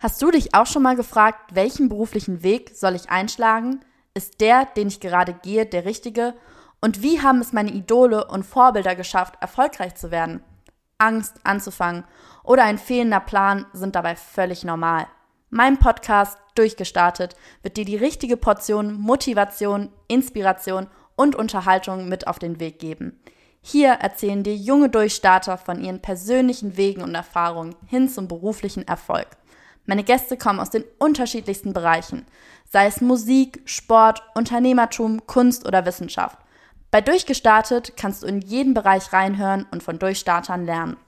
Hast du dich auch schon mal gefragt, welchen beruflichen Weg soll ich einschlagen? Ist der, den ich gerade gehe, der richtige? Und wie haben es meine Idole und Vorbilder geschafft, erfolgreich zu werden? Angst anzufangen oder ein fehlender Plan sind dabei völlig normal. Mein Podcast Durchgestartet wird dir die richtige Portion Motivation, Inspiration und Unterhaltung mit auf den Weg geben. Hier erzählen dir junge Durchstarter von ihren persönlichen Wegen und Erfahrungen hin zum beruflichen Erfolg. Meine Gäste kommen aus den unterschiedlichsten Bereichen, sei es Musik, Sport, Unternehmertum, Kunst oder Wissenschaft. Bei Durchgestartet kannst du in jeden Bereich reinhören und von Durchstartern lernen.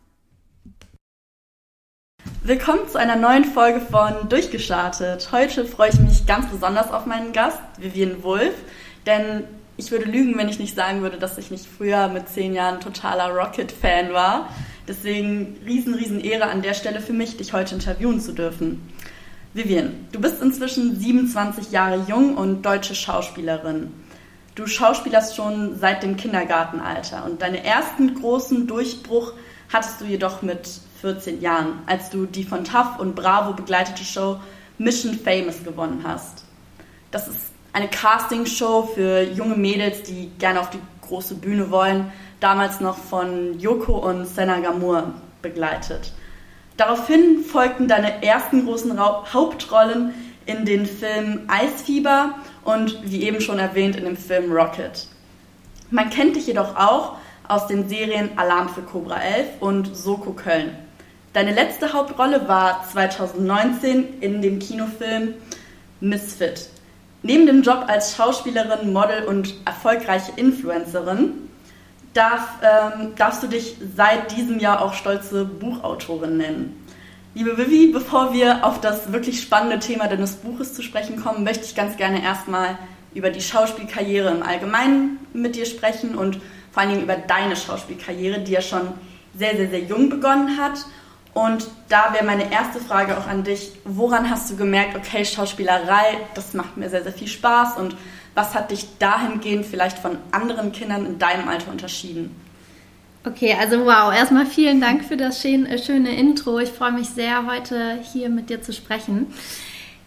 Willkommen zu einer neuen Folge von Durchgestartet. Heute freue ich mich ganz besonders auf meinen Gast, Vivian Wolf, denn ich würde lügen, wenn ich nicht sagen würde, dass ich nicht früher mit zehn Jahren totaler Rocket-Fan war. Deswegen riesen, riesen Ehre an der Stelle für mich, dich heute interviewen zu dürfen. Vivian, du bist inzwischen 27 Jahre jung und deutsche Schauspielerin. Du schauspielerst schon seit dem Kindergartenalter und deinen ersten großen Durchbruch hattest du jedoch mit 14 Jahren, als du die von TAF und Bravo begleitete Show Mission Famous gewonnen hast. Das ist eine Castingshow für junge Mädels, die gerne auf die große Bühne wollen damals noch von Yoko und Senna Gamur begleitet. Daraufhin folgten deine ersten großen Hauptrollen in den Filmen Eisfieber und wie eben schon erwähnt in dem Film Rocket. Man kennt dich jedoch auch aus den Serien Alarm für Cobra 11 und Soko Köln. Deine letzte Hauptrolle war 2019 in dem Kinofilm Misfit. Neben dem Job als Schauspielerin, Model und erfolgreiche Influencerin darf, ähm, darfst du dich seit diesem Jahr auch stolze Buchautorin nennen. Liebe Vivi, bevor wir auf das wirklich spannende Thema deines Buches zu sprechen kommen, möchte ich ganz gerne erstmal über die Schauspielkarriere im Allgemeinen mit dir sprechen und vor allen Dingen über deine Schauspielkarriere, die ja schon sehr, sehr, sehr jung begonnen hat. Und da wäre meine erste Frage auch an dich, woran hast du gemerkt, okay, Schauspielerei, das macht mir sehr, sehr viel Spaß und was hat dich dahingehend vielleicht von anderen Kindern in deinem Alter unterschieden? Okay, also wow, erstmal vielen Dank für das äh, schöne Intro. Ich freue mich sehr, heute hier mit dir zu sprechen.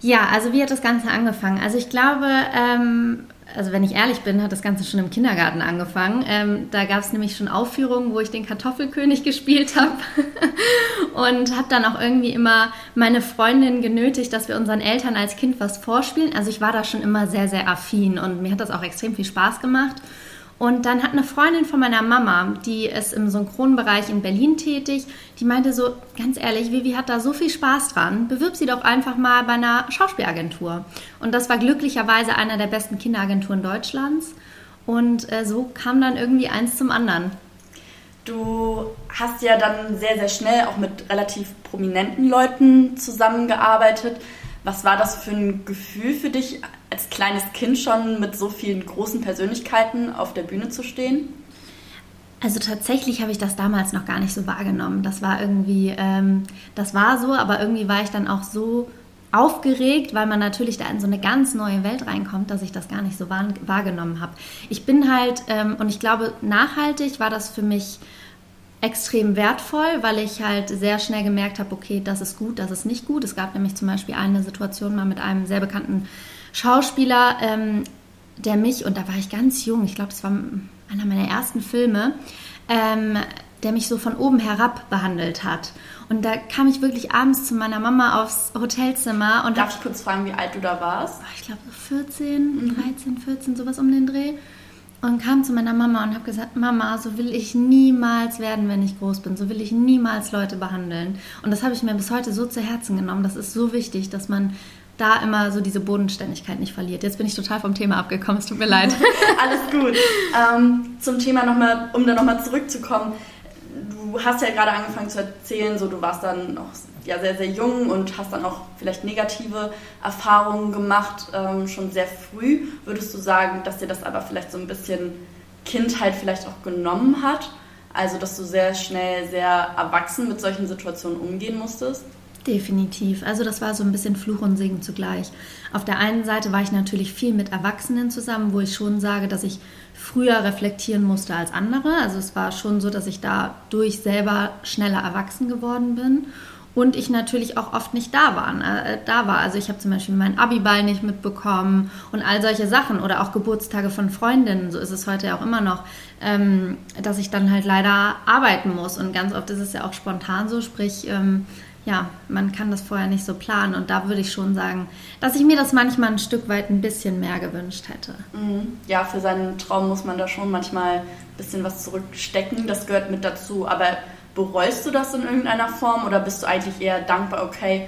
Ja, also wie hat das Ganze angefangen? Also ich glaube, ähm, also wenn ich ehrlich bin, hat das Ganze schon im Kindergarten angefangen. Ähm, da gab es nämlich schon Aufführungen, wo ich den Kartoffelkönig gespielt habe und habe dann auch irgendwie immer meine Freundin genötigt, dass wir unseren Eltern als Kind was vorspielen. Also ich war da schon immer sehr, sehr affin und mir hat das auch extrem viel Spaß gemacht. Und dann hat eine Freundin von meiner Mama, die ist im Synchronbereich in Berlin tätig, die meinte so, ganz ehrlich, Vivi hat da so viel Spaß dran, bewirb sie doch einfach mal bei einer Schauspielagentur. Und das war glücklicherweise einer der besten Kinderagenturen Deutschlands. Und äh, so kam dann irgendwie eins zum anderen. Du hast ja dann sehr, sehr schnell auch mit relativ prominenten Leuten zusammengearbeitet. Was war das für ein Gefühl für dich, als kleines Kind schon mit so vielen großen Persönlichkeiten auf der Bühne zu stehen? Also tatsächlich habe ich das damals noch gar nicht so wahrgenommen. Das war irgendwie, ähm, das war so, aber irgendwie war ich dann auch so aufgeregt, weil man natürlich da in so eine ganz neue Welt reinkommt, dass ich das gar nicht so wahr, wahrgenommen habe. Ich bin halt, ähm, und ich glaube, nachhaltig war das für mich extrem wertvoll, weil ich halt sehr schnell gemerkt habe, okay, das ist gut, das ist nicht gut. Es gab nämlich zum Beispiel eine Situation mal mit einem sehr bekannten Schauspieler, ähm, der mich, und da war ich ganz jung, ich glaube, das war einer meiner ersten Filme, ähm, der mich so von oben herab behandelt hat. Und da kam ich wirklich abends zu meiner Mama aufs Hotelzimmer. Und Darf ich kurz fragen, wie alt du da warst? Ich glaube so 14, mhm. 13, 14, sowas um den Dreh und kam zu meiner Mama und habe gesagt, Mama, so will ich niemals werden, wenn ich groß bin. So will ich niemals Leute behandeln. Und das habe ich mir bis heute so zu Herzen genommen. Das ist so wichtig, dass man da immer so diese Bodenständigkeit nicht verliert. Jetzt bin ich total vom Thema abgekommen, es tut mir leid. Alles gut. Ähm, zum Thema nochmal, um da nochmal zurückzukommen. Du hast ja gerade angefangen zu erzählen, so du warst dann noch ja sehr, sehr jung und hast dann auch vielleicht negative Erfahrungen gemacht, ähm, schon sehr früh. Würdest du sagen, dass dir das aber vielleicht so ein bisschen Kindheit vielleicht auch genommen hat? Also, dass du sehr schnell, sehr erwachsen mit solchen Situationen umgehen musstest? Definitiv. Also das war so ein bisschen Fluch und Segen zugleich. Auf der einen Seite war ich natürlich viel mit Erwachsenen zusammen, wo ich schon sage, dass ich früher reflektieren musste als andere. Also es war schon so, dass ich dadurch selber schneller erwachsen geworden bin. Und ich natürlich auch oft nicht da war. Äh, da war. Also ich habe zum Beispiel meinen Abiball nicht mitbekommen und all solche Sachen oder auch Geburtstage von Freundinnen, so ist es heute ja auch immer noch, ähm, dass ich dann halt leider arbeiten muss und ganz oft ist es ja auch spontan so, sprich ähm, ja, man kann das vorher nicht so planen und da würde ich schon sagen, dass ich mir das manchmal ein Stück weit ein bisschen mehr gewünscht hätte. Mhm. Ja, für seinen Traum muss man da schon manchmal ein bisschen was zurückstecken, das gehört mit dazu, aber Bereust du das in irgendeiner Form oder bist du eigentlich eher dankbar, okay,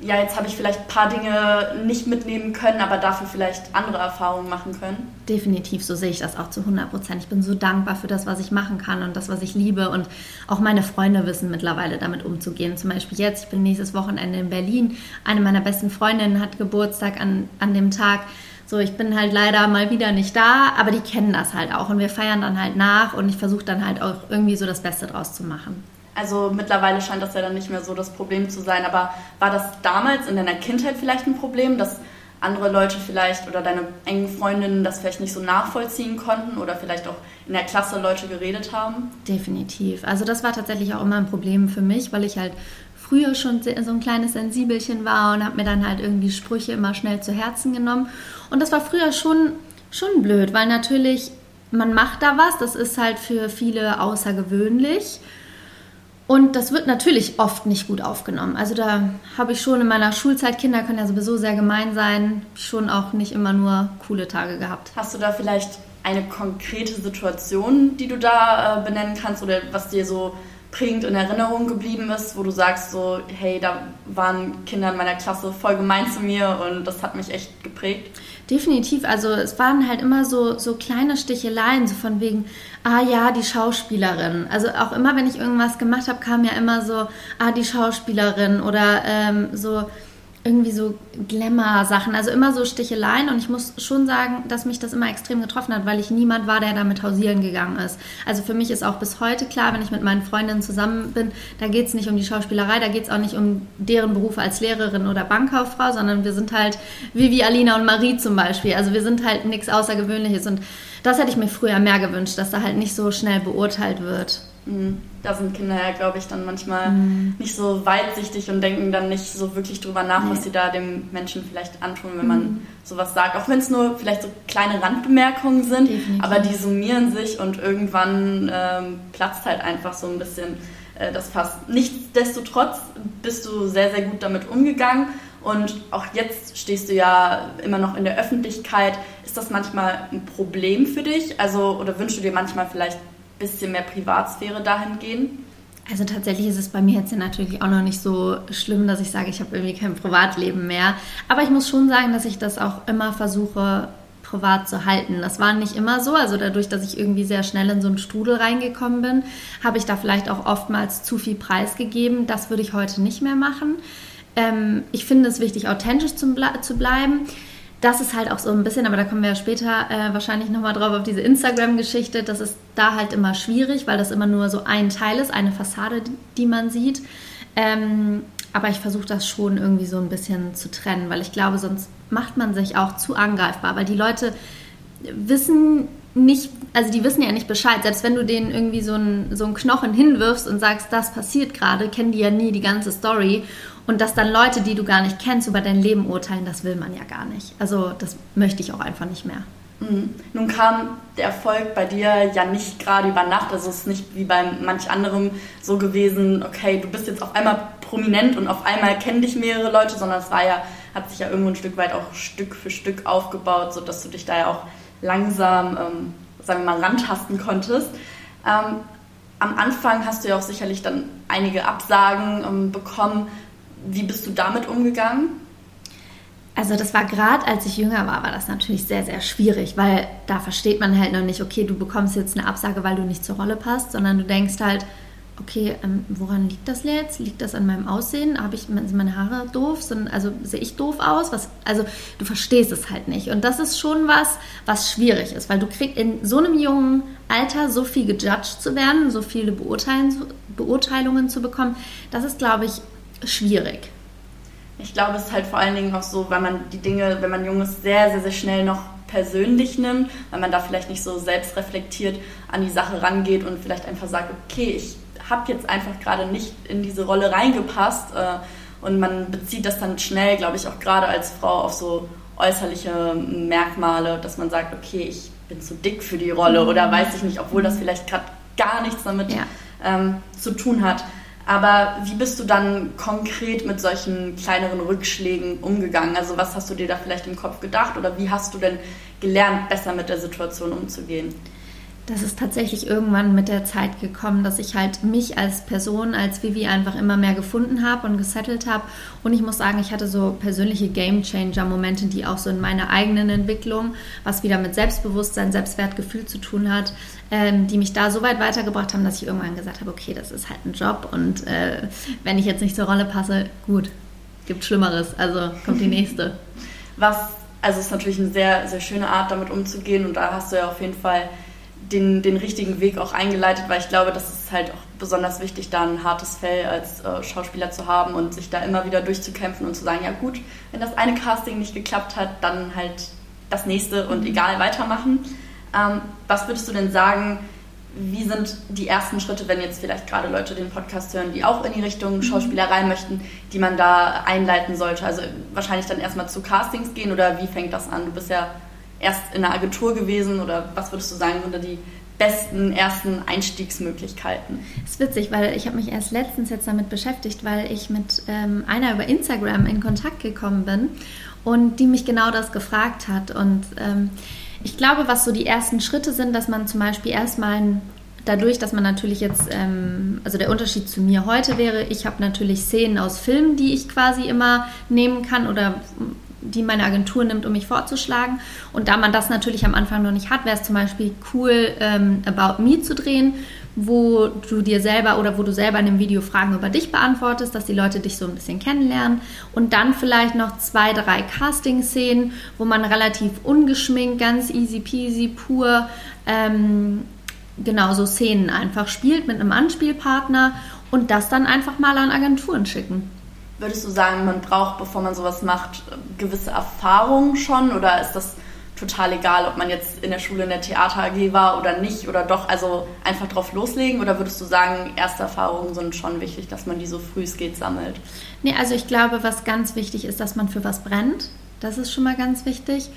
ja, jetzt habe ich vielleicht ein paar Dinge nicht mitnehmen können, aber dafür vielleicht andere Erfahrungen machen können? Definitiv, so sehe ich das auch zu 100 Prozent. Ich bin so dankbar für das, was ich machen kann und das, was ich liebe. Und auch meine Freunde wissen mittlerweile damit umzugehen. Zum Beispiel jetzt, ich bin nächstes Wochenende in Berlin. Eine meiner besten Freundinnen hat Geburtstag an, an dem Tag. So, ich bin halt leider mal wieder nicht da, aber die kennen das halt auch und wir feiern dann halt nach und ich versuche dann halt auch irgendwie so das Beste draus zu machen. Also mittlerweile scheint das ja dann nicht mehr so das Problem zu sein, aber war das damals in deiner Kindheit vielleicht ein Problem, dass andere Leute vielleicht oder deine engen Freundinnen das vielleicht nicht so nachvollziehen konnten oder vielleicht auch in der Klasse Leute geredet haben? Definitiv. Also das war tatsächlich auch immer ein Problem für mich, weil ich halt früher schon so ein kleines Sensibelchen war und habe mir dann halt irgendwie Sprüche immer schnell zu Herzen genommen. Und das war früher schon, schon blöd, weil natürlich, man macht da was, das ist halt für viele außergewöhnlich. Und das wird natürlich oft nicht gut aufgenommen. Also da habe ich schon in meiner Schulzeit, Kinder können ja sowieso sehr gemein sein, schon auch nicht immer nur coole Tage gehabt. Hast du da vielleicht eine konkrete Situation, die du da äh, benennen kannst oder was dir so prägend in Erinnerung geblieben ist, wo du sagst so, hey, da waren Kinder in meiner Klasse voll gemein zu mir und das hat mich echt geprägt? Definitiv, also es waren halt immer so, so kleine Sticheleien, so von wegen, ah ja, die Schauspielerin. Also auch immer, wenn ich irgendwas gemacht habe, kam ja immer so, ah, die Schauspielerin oder ähm, so irgendwie so Glamour-Sachen, also immer so Sticheleien und ich muss schon sagen, dass mich das immer extrem getroffen hat, weil ich niemand war, der damit hausieren gegangen ist. Also für mich ist auch bis heute klar, wenn ich mit meinen Freundinnen zusammen bin, da geht es nicht um die Schauspielerei, da geht es auch nicht um deren Berufe als Lehrerin oder Bankkauffrau, sondern wir sind halt Vivi, Alina und Marie zum Beispiel. Also wir sind halt nichts Außergewöhnliches und das hätte ich mir früher mehr gewünscht, dass da halt nicht so schnell beurteilt wird. Mhm. Da sind Kinder ja, glaube ich, dann manchmal mhm. nicht so weitsichtig und denken dann nicht so wirklich drüber nach, nee. was sie da dem Menschen vielleicht antun, wenn mhm. man sowas sagt. Auch wenn es nur vielleicht so kleine Randbemerkungen sind, Definitiv. aber die summieren sich und irgendwann ähm, platzt halt einfach so ein bisschen äh, das Fass. Nichtsdestotrotz bist du sehr, sehr gut damit umgegangen. Und auch jetzt stehst du ja immer noch in der Öffentlichkeit. Ist das manchmal ein Problem für dich? Also, oder wünschst du dir manchmal vielleicht bisschen mehr Privatsphäre dahin gehen? Also tatsächlich ist es bei mir jetzt natürlich auch noch nicht so schlimm, dass ich sage, ich habe irgendwie kein Privatleben mehr. Aber ich muss schon sagen, dass ich das auch immer versuche, privat zu halten. Das war nicht immer so. Also dadurch, dass ich irgendwie sehr schnell in so einen Strudel reingekommen bin, habe ich da vielleicht auch oftmals zu viel Preis gegeben. Das würde ich heute nicht mehr machen. Ähm, ich finde es wichtig, authentisch zu, ble zu bleiben das ist halt auch so ein bisschen, aber da kommen wir ja später äh, wahrscheinlich nochmal drauf auf diese Instagram-Geschichte. Das ist da halt immer schwierig, weil das immer nur so ein Teil ist, eine Fassade, die man sieht. Ähm, aber ich versuche das schon irgendwie so ein bisschen zu trennen, weil ich glaube, sonst macht man sich auch zu angreifbar, weil die Leute wissen nicht, also die wissen ja nicht Bescheid. Selbst wenn du denen irgendwie so einen, so einen Knochen hinwirfst und sagst, das passiert gerade, kennen die ja nie die ganze Story. Und dass dann Leute, die du gar nicht kennst, über dein Leben urteilen, das will man ja gar nicht. Also das möchte ich auch einfach nicht mehr. Mhm. Nun kam der Erfolg bei dir ja nicht gerade über Nacht. Also es ist nicht wie bei manch anderem so gewesen, okay, du bist jetzt auf einmal prominent und auf einmal kennen dich mehrere Leute, sondern es war ja, hat sich ja irgendwo ein Stück weit auch Stück für Stück aufgebaut, sodass du dich da ja auch langsam, ähm, sagen wir mal, rantasten konntest. Ähm, am Anfang hast du ja auch sicherlich dann einige Absagen ähm, bekommen. Wie bist du damit umgegangen? Also das war gerade, als ich jünger war, war das natürlich sehr, sehr schwierig, weil da versteht man halt noch nicht, okay, du bekommst jetzt eine Absage, weil du nicht zur Rolle passt, sondern du denkst halt, okay, ähm, woran liegt das jetzt? Liegt das an meinem Aussehen? Habe ich sind meine Haare doof? Sind, also sehe ich doof aus? Was, also du verstehst es halt nicht. Und das ist schon was, was schwierig ist, weil du kriegst in so einem jungen Alter so viel gejudged zu werden, so viele Beurteilungen zu bekommen. Das ist, glaube ich, schwierig. Ich glaube, es ist halt vor allen Dingen auch so, weil man die Dinge, wenn man jung ist, sehr, sehr, sehr schnell noch persönlich nimmt, weil man da vielleicht nicht so selbstreflektiert an die Sache rangeht und vielleicht einfach sagt, okay, ich habe jetzt einfach gerade nicht in diese Rolle reingepasst. Äh, und man bezieht das dann schnell, glaube ich, auch gerade als Frau auf so äußerliche Merkmale, dass man sagt, okay, ich bin zu dick für die Rolle mhm. oder weiß ich nicht, obwohl das vielleicht gerade gar nichts damit ja. ähm, zu tun hat. Aber wie bist du dann konkret mit solchen kleineren Rückschlägen umgegangen? Also was hast du dir da vielleicht im Kopf gedacht oder wie hast du denn gelernt, besser mit der Situation umzugehen? das ist tatsächlich irgendwann mit der Zeit gekommen, dass ich halt mich als Person, als Vivi einfach immer mehr gefunden habe und gesettelt habe. Und ich muss sagen, ich hatte so persönliche Game-Changer-Momente, die auch so in meiner eigenen Entwicklung, was wieder mit Selbstbewusstsein, Selbstwertgefühl zu tun hat, ähm, die mich da so weit weitergebracht haben, dass ich irgendwann gesagt habe, okay, das ist halt ein Job und äh, wenn ich jetzt nicht zur Rolle passe, gut, gibt Schlimmeres, also kommt die nächste. Was, also es ist natürlich eine sehr, sehr schöne Art, damit umzugehen und da hast du ja auf jeden Fall den, den richtigen Weg auch eingeleitet, weil ich glaube, das ist halt auch besonders wichtig, da ein hartes Fell als äh, Schauspieler zu haben und sich da immer wieder durchzukämpfen und zu sagen, ja gut, wenn das eine Casting nicht geklappt hat, dann halt das nächste und mhm. egal weitermachen. Ähm, was würdest du denn sagen, wie sind die ersten Schritte, wenn jetzt vielleicht gerade Leute den Podcast hören, die auch in die Richtung mhm. Schauspielerei möchten, die man da einleiten sollte? Also wahrscheinlich dann erstmal zu Castings gehen oder wie fängt das an? Du bist ja erst in einer Agentur gewesen oder was würdest du sagen, sind da die besten ersten Einstiegsmöglichkeiten? Das ist witzig, weil ich habe mich erst letztens jetzt damit beschäftigt, weil ich mit ähm, einer über Instagram in Kontakt gekommen bin und die mich genau das gefragt hat. Und ähm, ich glaube, was so die ersten Schritte sind, dass man zum Beispiel erstmal dadurch, dass man natürlich jetzt, ähm, also der Unterschied zu mir heute wäre, ich habe natürlich Szenen aus Filmen, die ich quasi immer nehmen kann oder die meine Agentur nimmt, um mich vorzuschlagen. Und da man das natürlich am Anfang noch nicht hat, wäre es zum Beispiel cool, ähm, About Me zu drehen, wo du dir selber oder wo du selber in dem Video Fragen über dich beantwortest, dass die Leute dich so ein bisschen kennenlernen. Und dann vielleicht noch zwei, drei Casting-Szenen, wo man relativ ungeschminkt, ganz easy peasy, pur, ähm, genau so Szenen einfach spielt mit einem Anspielpartner und das dann einfach mal an Agenturen schicken. Würdest du sagen, man braucht, bevor man sowas macht, gewisse Erfahrungen schon oder ist das total egal, ob man jetzt in der Schule in der Theater AG war oder nicht oder doch, also einfach drauf loslegen oder würdest du sagen, erste Erfahrungen sind schon wichtig, dass man die so früh es geht sammelt? Nee, also ich glaube, was ganz wichtig ist, dass man für was brennt. Das ist schon mal ganz wichtig.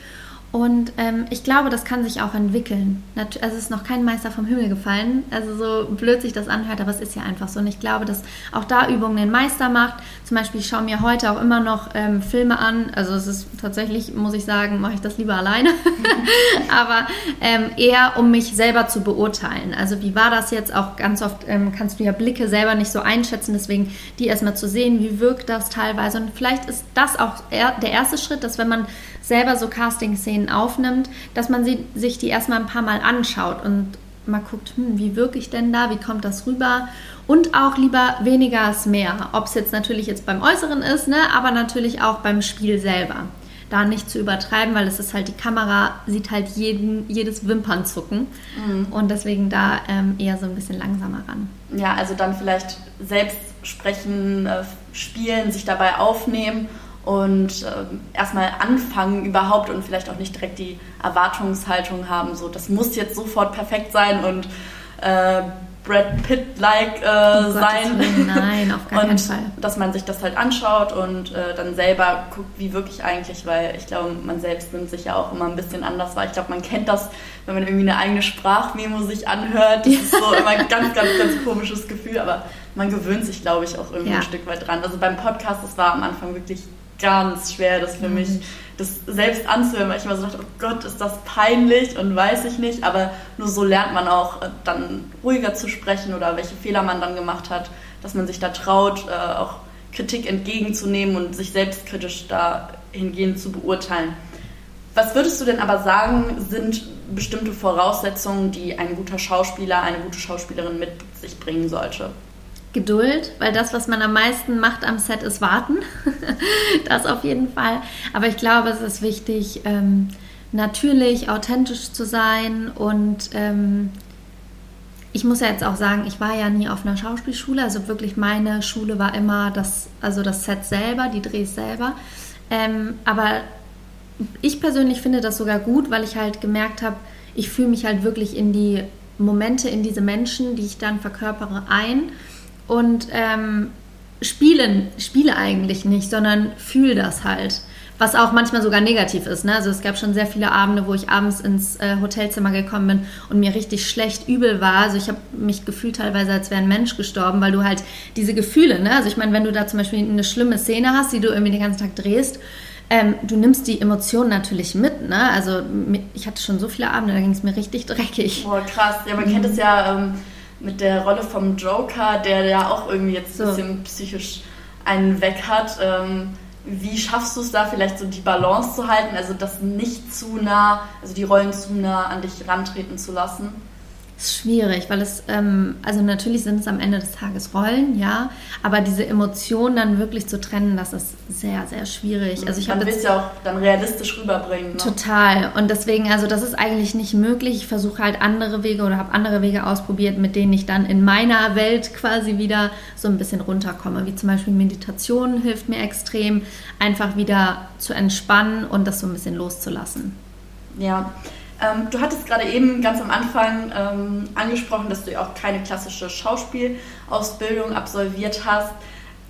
Und ähm, ich glaube, das kann sich auch entwickeln. Also es ist noch kein Meister vom Himmel gefallen. Also so blöd sich das anhört, aber es ist ja einfach so. Und ich glaube, dass auch da Übungen den Meister macht. Zum Beispiel, ich schaue mir heute auch immer noch ähm, Filme an. Also es ist tatsächlich, muss ich sagen, mache ich das lieber alleine. aber ähm, eher, um mich selber zu beurteilen. Also wie war das jetzt? Auch ganz oft ähm, kannst du ja Blicke selber nicht so einschätzen. Deswegen die erstmal zu sehen, wie wirkt das teilweise. Und vielleicht ist das auch der erste Schritt, dass wenn man selber so Casting-Szenen aufnimmt, dass man sie, sich die erstmal ein paar Mal anschaut und mal guckt, hm, wie wirke ich denn da, wie kommt das rüber und auch lieber weniger als mehr. Ob es jetzt natürlich jetzt beim Äußeren ist, ne, aber natürlich auch beim Spiel selber. Da nicht zu übertreiben, weil es ist halt, die Kamera sieht halt jeden, jedes Wimpernzucken mhm. und deswegen da ähm, eher so ein bisschen langsamer ran. Ja, also dann vielleicht selbst sprechen, äh, spielen, sich dabei aufnehmen und äh, erstmal anfangen überhaupt und vielleicht auch nicht direkt die Erwartungshaltung haben, so das muss jetzt sofort perfekt sein und äh, Brad Pitt-like äh, oh sein. Nein, auf gar keinen Fall. Dass man sich das halt anschaut und äh, dann selber guckt, wie wirklich eigentlich, weil ich glaube, man selbst nimmt sich ja auch immer ein bisschen anders wahr. Ich glaube, man kennt das, wenn man irgendwie eine eigene Sprachmemo sich anhört. Das ist so immer ein ganz, ganz, ganz komisches Gefühl, aber man gewöhnt sich, glaube ich, auch irgendwie ja. ein Stück weit dran. Also beim Podcast, das war am Anfang wirklich ganz schwer, das für mhm. mich, das selbst anzuhören, weil ich immer so dachte, oh Gott, ist das peinlich und weiß ich nicht, aber nur so lernt man auch äh, dann ruhiger zu sprechen oder welche Fehler man dann gemacht hat, dass man sich da traut, äh, auch Kritik entgegenzunehmen und sich selbstkritisch dahingehend zu beurteilen. Was würdest du denn aber sagen, sind bestimmte Voraussetzungen, die ein guter Schauspieler, eine gute Schauspielerin mit sich bringen sollte? Geduld, weil das, was man am meisten macht am Set, ist warten. das auf jeden Fall. Aber ich glaube, es ist wichtig, ähm, natürlich authentisch zu sein und ähm, ich muss ja jetzt auch sagen, ich war ja nie auf einer Schauspielschule, also wirklich meine Schule war immer das, also das Set selber, die Drehs selber. Ähm, aber ich persönlich finde das sogar gut, weil ich halt gemerkt habe, ich fühle mich halt wirklich in die Momente in diese Menschen, die ich dann verkörpere, ein und ähm, spielen, spiele eigentlich nicht, sondern fühle das halt. Was auch manchmal sogar negativ ist. Ne? Also es gab schon sehr viele Abende, wo ich abends ins äh, Hotelzimmer gekommen bin und mir richtig schlecht übel war. Also ich habe mich gefühlt teilweise, als wäre ein Mensch gestorben, weil du halt diese Gefühle, ne? also ich meine, wenn du da zum Beispiel eine schlimme Szene hast, die du irgendwie den ganzen Tag drehst, ähm, du nimmst die Emotionen natürlich mit. Ne? Also ich hatte schon so viele Abende, da ging es mir richtig dreckig. Boah, krass. Ja, man mhm. kennt es ja ähm, mit der Rolle vom Joker, der ja auch irgendwie jetzt so. ein bisschen psychisch einen weg hat. Ähm, wie schaffst du es da vielleicht so die Balance zu halten, also das nicht zu nah, also die Rollen zu nah an dich rantreten zu lassen? Ist schwierig, weil es, ähm, also natürlich sind es am Ende des Tages Rollen, ja, aber diese Emotionen dann wirklich zu trennen, das ist sehr, sehr schwierig. Also ich will es ja auch dann realistisch rüberbringen. Ne? Total. Und deswegen, also das ist eigentlich nicht möglich. Ich versuche halt andere Wege oder habe andere Wege ausprobiert, mit denen ich dann in meiner Welt quasi wieder so ein bisschen runterkomme. Wie zum Beispiel Meditation hilft mir extrem, einfach wieder zu entspannen und das so ein bisschen loszulassen. Ja. Ähm, du hattest gerade eben ganz am Anfang ähm, angesprochen, dass du ja auch keine klassische Schauspielausbildung absolviert hast.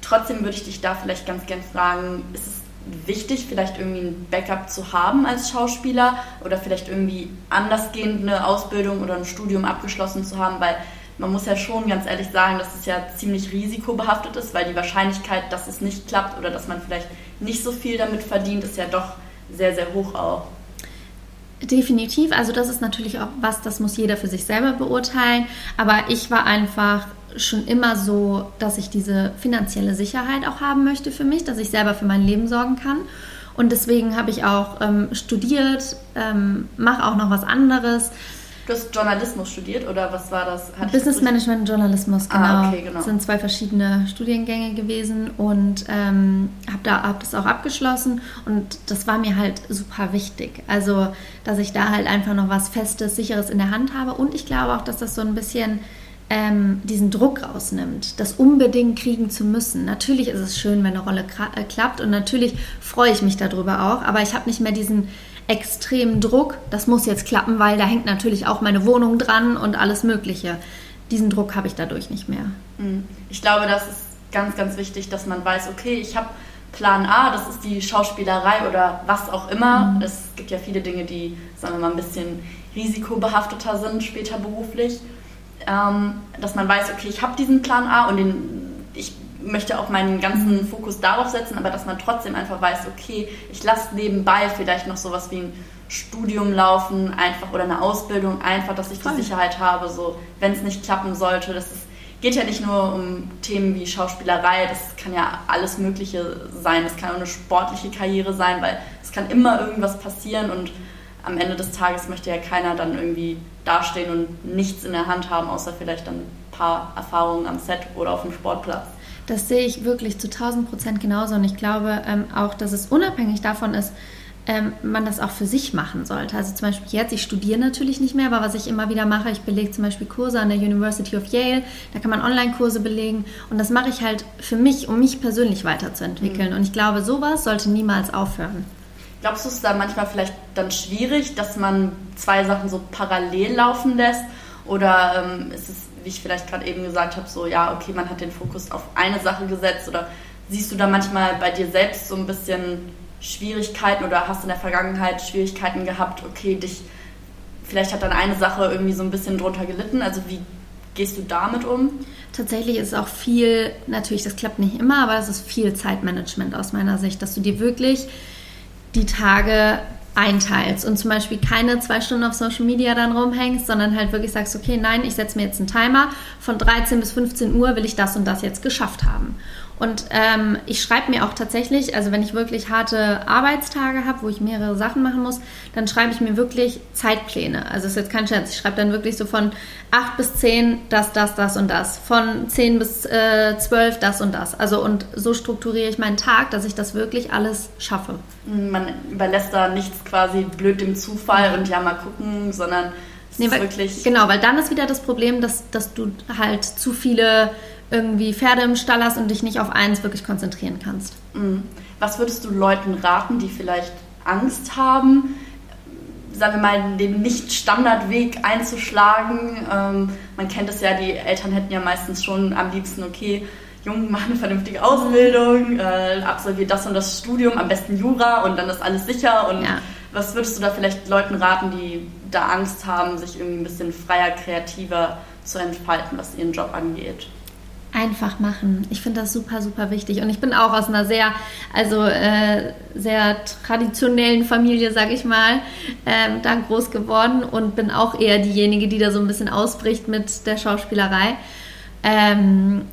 Trotzdem würde ich dich da vielleicht ganz gern fragen, ist es wichtig, vielleicht irgendwie ein Backup zu haben als Schauspieler oder vielleicht irgendwie andersgehend eine Ausbildung oder ein Studium abgeschlossen zu haben, weil man muss ja schon ganz ehrlich sagen, dass es ja ziemlich risikobehaftet ist, weil die Wahrscheinlichkeit, dass es nicht klappt oder dass man vielleicht nicht so viel damit verdient, ist ja doch sehr, sehr hoch auch. Definitiv, also das ist natürlich auch was, das muss jeder für sich selber beurteilen. Aber ich war einfach schon immer so, dass ich diese finanzielle Sicherheit auch haben möchte für mich, dass ich selber für mein Leben sorgen kann. Und deswegen habe ich auch ähm, studiert, ähm, mache auch noch was anderes. Du hast Journalismus studiert oder was war das? Hat Business Management und Journalismus, ah, genau. Ah, okay, genau. Das sind zwei verschiedene Studiengänge gewesen und ähm, habe da hab das auch abgeschlossen und das war mir halt super wichtig. Also, dass ich da halt einfach noch was Festes, Sicheres in der Hand habe und ich glaube auch, dass das so ein bisschen ähm, diesen Druck rausnimmt, das unbedingt kriegen zu müssen. Natürlich ist es schön, wenn eine Rolle äh, klappt und natürlich freue ich mich darüber auch, aber ich habe nicht mehr diesen extremen Druck, das muss jetzt klappen, weil da hängt natürlich auch meine Wohnung dran und alles Mögliche. Diesen Druck habe ich dadurch nicht mehr. Mhm. Ich glaube, das ist ganz, ganz wichtig, dass man weiß, okay, ich habe Plan A, das ist die Schauspielerei oder was auch immer. Mhm. Es gibt ja viele Dinge, die, sagen wir mal, ein bisschen risikobehafteter sind später beruflich. Ähm, dass man weiß, okay, ich habe diesen Plan A und den, ich möchte auch meinen ganzen Fokus darauf setzen, aber dass man trotzdem einfach weiß, okay, ich lasse nebenbei vielleicht noch sowas wie ein Studium laufen, einfach oder eine Ausbildung, einfach, dass ich die Sicherheit habe, so wenn es nicht klappen sollte. Das ist, geht ja nicht nur um Themen wie Schauspielerei, das kann ja alles Mögliche sein. Das kann auch eine sportliche Karriere sein, weil es kann immer irgendwas passieren und am Ende des Tages möchte ja keiner dann irgendwie dastehen und nichts in der Hand haben, außer vielleicht dann ein paar Erfahrungen am Set oder auf dem Sportplatz. Das sehe ich wirklich zu 1000 Prozent genauso. Und ich glaube ähm, auch, dass es unabhängig davon ist, ähm, man das auch für sich machen sollte. Also zum Beispiel jetzt, ich studiere natürlich nicht mehr, aber was ich immer wieder mache, ich belege zum Beispiel Kurse an der University of Yale, da kann man Online-Kurse belegen und das mache ich halt für mich, um mich persönlich weiterzuentwickeln. Mhm. Und ich glaube, sowas sollte niemals aufhören. Glaubst du, es ist da manchmal vielleicht dann schwierig, dass man zwei Sachen so parallel laufen lässt? Oder ähm, ist es wie ich vielleicht gerade eben gesagt habe, so ja, okay, man hat den Fokus auf eine Sache gesetzt oder siehst du da manchmal bei dir selbst so ein bisschen Schwierigkeiten oder hast in der Vergangenheit Schwierigkeiten gehabt, okay, dich vielleicht hat dann eine Sache irgendwie so ein bisschen drunter gelitten, also wie gehst du damit um? Tatsächlich ist auch viel, natürlich, das klappt nicht immer, aber es ist viel Zeitmanagement aus meiner Sicht, dass du dir wirklich die Tage einteilst und zum Beispiel keine zwei Stunden auf Social Media dann rumhängst, sondern halt wirklich sagst, okay, nein, ich setze mir jetzt einen Timer, von 13 bis 15 Uhr will ich das und das jetzt geschafft haben. Und ähm, ich schreibe mir auch tatsächlich, also wenn ich wirklich harte Arbeitstage habe, wo ich mehrere Sachen machen muss, dann schreibe ich mir wirklich Zeitpläne. Also ist jetzt kein Scherz. Ich schreibe dann wirklich so von 8 bis 10 das, das, das und das. Von 10 bis äh, 12 das und das. Also und so strukturiere ich meinen Tag, dass ich das wirklich alles schaffe. Man überlässt da nichts quasi blöd dem Zufall und ja mal gucken, sondern es nee, ist weil, wirklich... Genau, weil dann ist wieder das Problem, dass, dass du halt zu viele irgendwie Pferde im Stall hast und dich nicht auf eins wirklich konzentrieren kannst. Mhm. Was würdest du Leuten raten, die vielleicht Angst haben, sagen wir mal, den Nicht-Standardweg einzuschlagen. Ähm, man kennt es ja, die Eltern hätten ja meistens schon am liebsten, okay, Jung, mach eine vernünftige Ausbildung, äh, absolvier das und das Studium, am besten Jura und dann ist alles sicher. Und ja. was würdest du da vielleicht Leuten raten, die da Angst haben, sich irgendwie ein bisschen freier, kreativer zu entfalten, was ihren Job angeht? Einfach machen. Ich finde das super, super wichtig. Und ich bin auch aus einer sehr, also äh, sehr traditionellen Familie, sag ich mal, äh, da groß geworden und bin auch eher diejenige, die da so ein bisschen ausbricht mit der Schauspielerei. Ähm,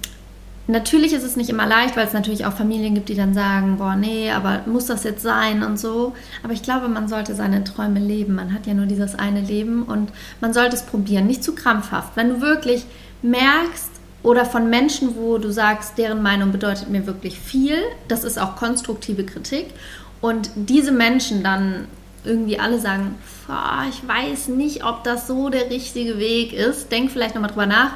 natürlich ist es nicht immer leicht, weil es natürlich auch Familien gibt, die dann sagen, boah, nee, aber muss das jetzt sein und so. Aber ich glaube, man sollte seine Träume leben. Man hat ja nur dieses eine Leben und man sollte es probieren, nicht zu krampfhaft. Wenn du wirklich merkst, oder von Menschen, wo du sagst, deren Meinung bedeutet mir wirklich viel. Das ist auch konstruktive Kritik. Und diese Menschen dann irgendwie alle sagen, ich weiß nicht, ob das so der richtige Weg ist. Denk vielleicht nochmal drüber nach.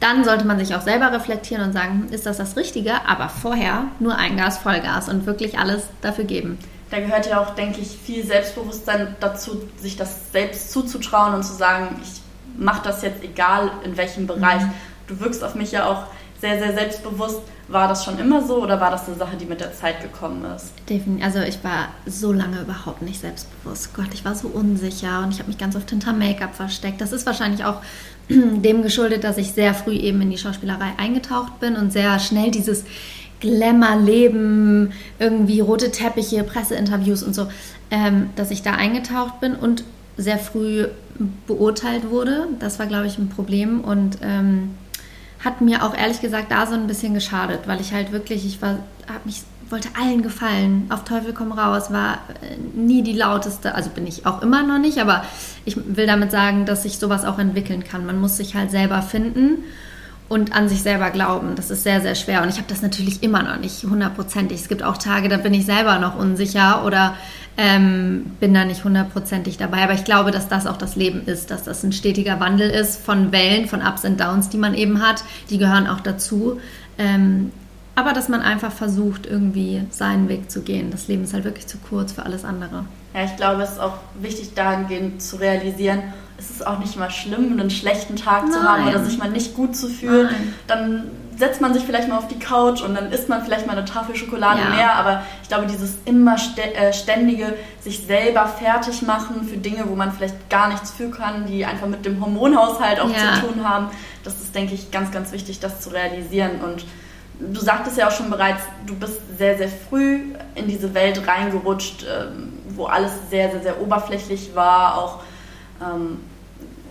Dann sollte man sich auch selber reflektieren und sagen, ist das das Richtige? Aber vorher nur ein Gas, Vollgas und wirklich alles dafür geben. Da gehört ja auch, denke ich, viel Selbstbewusstsein dazu, sich das selbst zuzutrauen und zu sagen, ich mache das jetzt egal in welchem Bereich. Mhm du wirkst auf mich ja auch sehr, sehr selbstbewusst. War das schon immer so oder war das eine Sache, die mit der Zeit gekommen ist? Definitiv. Also ich war so lange überhaupt nicht selbstbewusst. Gott, ich war so unsicher und ich habe mich ganz oft hinter Make-up versteckt. Das ist wahrscheinlich auch dem geschuldet, dass ich sehr früh eben in die Schauspielerei eingetaucht bin und sehr schnell dieses Glamour-Leben, irgendwie rote Teppiche, Presseinterviews und so, ähm, dass ich da eingetaucht bin und sehr früh beurteilt wurde. Das war, glaube ich, ein Problem und ähm, hat mir auch ehrlich gesagt da so ein bisschen geschadet, weil ich halt wirklich, ich war, hab mich, wollte allen gefallen, auf Teufel komm raus, war äh, nie die lauteste, also bin ich auch immer noch nicht, aber ich will damit sagen, dass sich sowas auch entwickeln kann. Man muss sich halt selber finden und an sich selber glauben. Das ist sehr, sehr schwer. Und ich habe das natürlich immer noch nicht hundertprozentig. Es gibt auch Tage, da bin ich selber noch unsicher oder ähm, bin da nicht hundertprozentig dabei. Aber ich glaube, dass das auch das Leben ist, dass das ein stetiger Wandel ist von Wellen, von Ups und Downs, die man eben hat. Die gehören auch dazu. Ähm, aber dass man einfach versucht, irgendwie seinen Weg zu gehen. Das Leben ist halt wirklich zu kurz für alles andere. Ja, ich glaube, es ist auch wichtig, dahingehend zu realisieren, es ist auch nicht mal schlimm, einen schlechten Tag Nein. zu haben oder sich mal nicht gut zu fühlen. Nein. Dann setzt man sich vielleicht mal auf die Couch und dann isst man vielleicht mal eine Tafel Schokolade ja. mehr. Aber ich glaube, dieses immer äh, ständige sich selber fertig machen für Dinge, wo man vielleicht gar nichts für kann, die einfach mit dem Hormonhaushalt auch ja. zu tun haben, das ist, denke ich, ganz, ganz wichtig, das zu realisieren. Und du sagtest ja auch schon bereits, du bist sehr, sehr früh in diese Welt reingerutscht, ähm, wo alles sehr, sehr, sehr oberflächlich war, auch ähm,